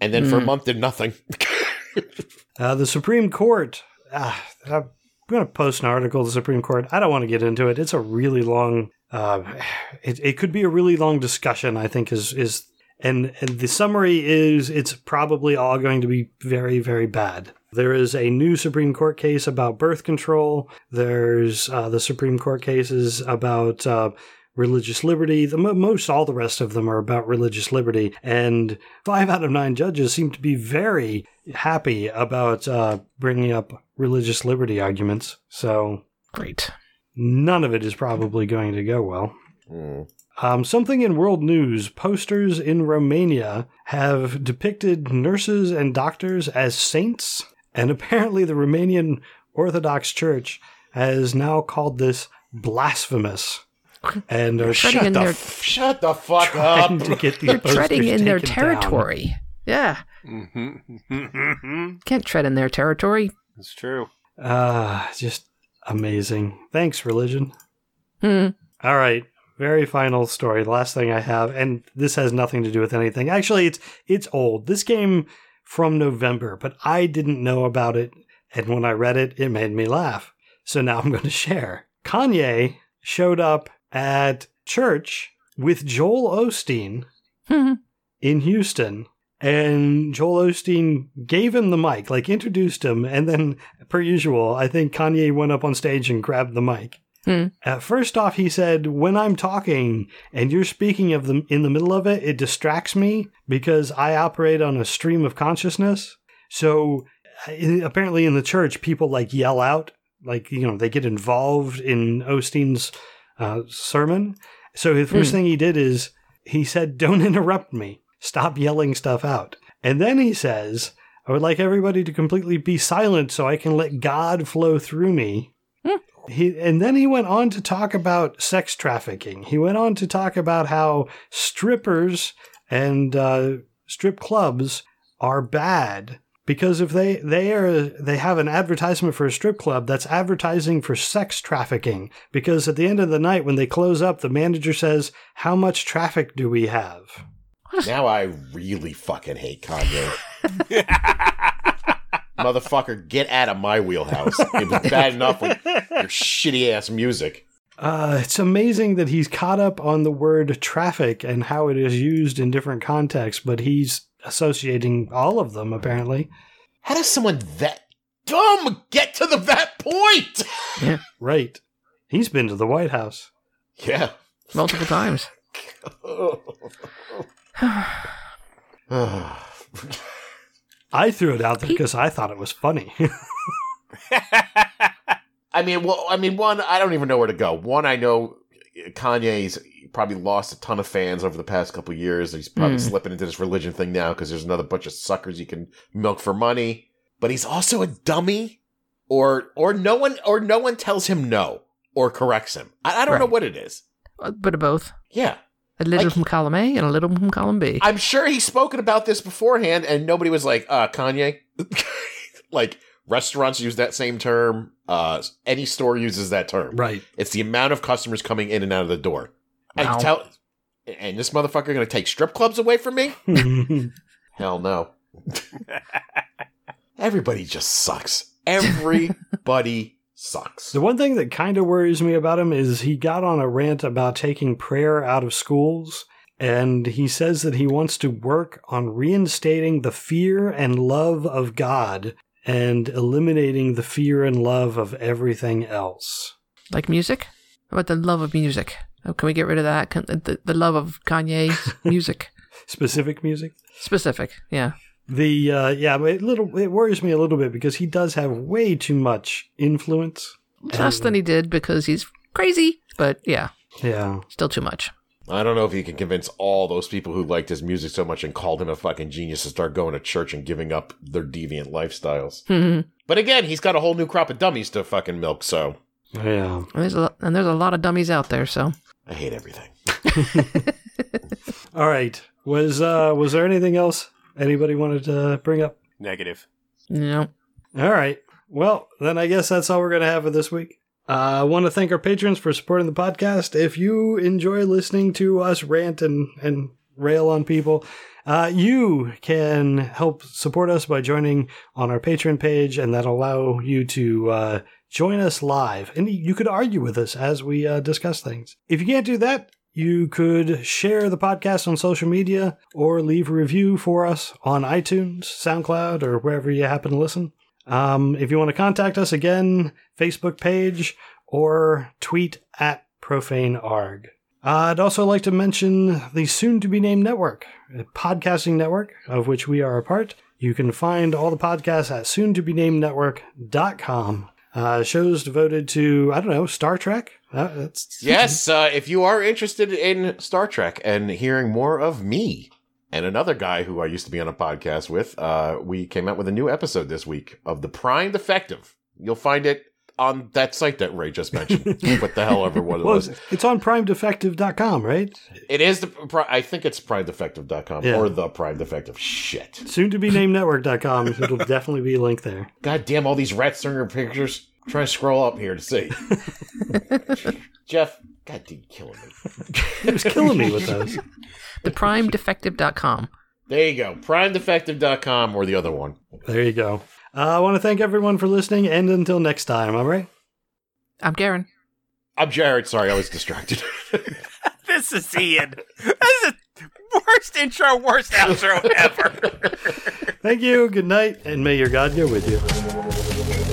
And then for a Hmm. month did nothing. Uh, the Supreme Court. Uh, I'm going to post an article. to The Supreme Court. I don't want to get into it. It's a really long. Uh, it it could be a really long discussion. I think is is and and the summary is it's probably all going to be very very bad. There is a new Supreme Court case about birth control. There's uh, the Supreme Court cases about uh, religious liberty. The most all the rest of them are about religious liberty, and five out of nine judges seem to be very happy about uh, bringing up religious liberty arguments. So Great. none of it is probably going to go well. Hmm. Um, something in world news posters in Romania have depicted nurses and doctors as saints, and apparently the Romanian Orthodox Church has now called this blasphemous and are shut the their- f- Shut the fuck up. to get these They're treading in their taken down. territory. Yeah. Mm-hmm. Can't tread in their territory. It's true. Ah, just amazing. Thanks, religion. Hmm. All right, very final story. The last thing I have, and this has nothing to do with anything. Actually, it's it's old. This game from November, but I didn't know about it, and when I read it, it made me laugh. So now I'm going to share. Kanye showed up at church with Joel Osteen in Houston. And Joel Osteen gave him the mic, like introduced him, and then, per usual, I think Kanye went up on stage and grabbed the mic. Hmm. Uh, first off, he said, "When I'm talking and you're speaking of them in the middle of it, it distracts me because I operate on a stream of consciousness. So uh, apparently, in the church, people like yell out, like you know, they get involved in Osteen's uh, sermon. So the first Hmm. thing he did is he said, "Don't interrupt me. Stop yelling stuff out." And then he says, "I would like everybody to completely be silent so I can let God flow through me." He and then he went on to talk about sex trafficking. He went on to talk about how strippers and uh, strip clubs are bad because if they they are they have an advertisement for a strip club that's advertising for sex trafficking because at the end of the night when they close up the manager says how much traffic do we have Now I really fucking hate Kanye. Motherfucker, get out of my wheelhouse. It was bad enough with your shitty ass music. Uh, it's amazing that he's caught up on the word traffic and how it is used in different contexts, but he's associating all of them apparently. How does someone that dumb get to the that point? Yeah. Right. He's been to the White House. Yeah. Multiple times. I threw it out there because I thought it was funny. I mean, well, I mean, one, I don't even know where to go. One, I know Kanye's probably lost a ton of fans over the past couple years. He's probably Mm. slipping into this religion thing now because there's another bunch of suckers you can milk for money. But he's also a dummy, or or no one or no one tells him no or corrects him. I, I don't know what it is. A bit of both. Yeah, A little Like- from column A and a little from column B. I'm sure he's spoken about this beforehand, and nobody was like, uh, Kanye. like restaurants use that same term. Uh, any store uses that term. Right. It's the amount of customers coming in and out of the door. I Wow. can tell. And this motherfucker going to take strip clubs away from me? Hell no. Everybody just sucks. Everybody sucks. The one thing that kind of worries me about him is he got on a rant about taking prayer out of schools, and he says that he wants to work on reinstating the fear and love of God and eliminating the fear and love of everything else. like music? How about the love of music? Oh, can we get rid of that? Can, the, the love of Kanye's music? Specific music. Specific, yeah. The uh, yeah, but it little it worries me a little bit because he does have way too much influence. Less than he did because he's crazy, but yeah, Yeah, still too much. I don't know if he can convince all those people who liked his music so much and called him a fucking genius to start going to church and giving up their deviant lifestyles. and But again, he's got a whole new crop of dummies to fucking milk, so yeah. and there's a lot, and there's a lot of dummies out there. So I hate everything. All right. Was uh was there anything else anybody wanted to bring up? Negative. you know, All right. Well, then I guess that's all we're going to have for this week. Uh, I want to thank our patrons for supporting the podcast. If you enjoy listening to us rant and, and rail on people, uh, you can help support us by joining on our Patreon page, and that'll allow you to uh, join us live. And you could argue with us as we uh, discuss things. If you can't do that, you could share the podcast on social media or leave a review for us on iTunes, SoundCloud, or wherever you happen to listen. Um, if you want to contact us again, Facebook page or tweet at profanearg. I'd also like to mention the soon to be named network, a podcasting network of which we are a part. You can find all the podcasts at soon to be named network.com. Uh, shows devoted to, I don't know, Star Trek. Uh, Yes, uh, if you are interested in Star Trek and hearing more of me and another guy who I used to be on a podcast with, uh, we came out with a new episode this week of The Prime Defective. You'll find it on that site that Ray just mentioned. what the hell ever what it Well, was. it's, it's on primedefective.com, right? It is the, pri- I think it's primedefective.com Yeah. or the Prime Defective. Shit. Soon to be named network.com. It'll definitely be a link there. God damn, all these Ratzinger pictures. Trying to scroll up here to see. Jeff, God, dude, killing me. He was killing me with those. theprimedefective.com. There you go. Primedefective.com or the other one. There you go. Uh, I want to thank everyone for listening, and until next time, all right? I'm Garen. I'm Jared. Sorry, I was distracted. This is Ian. This is worst intro, worst outro ever. Thank you, good night, and may your God go with you.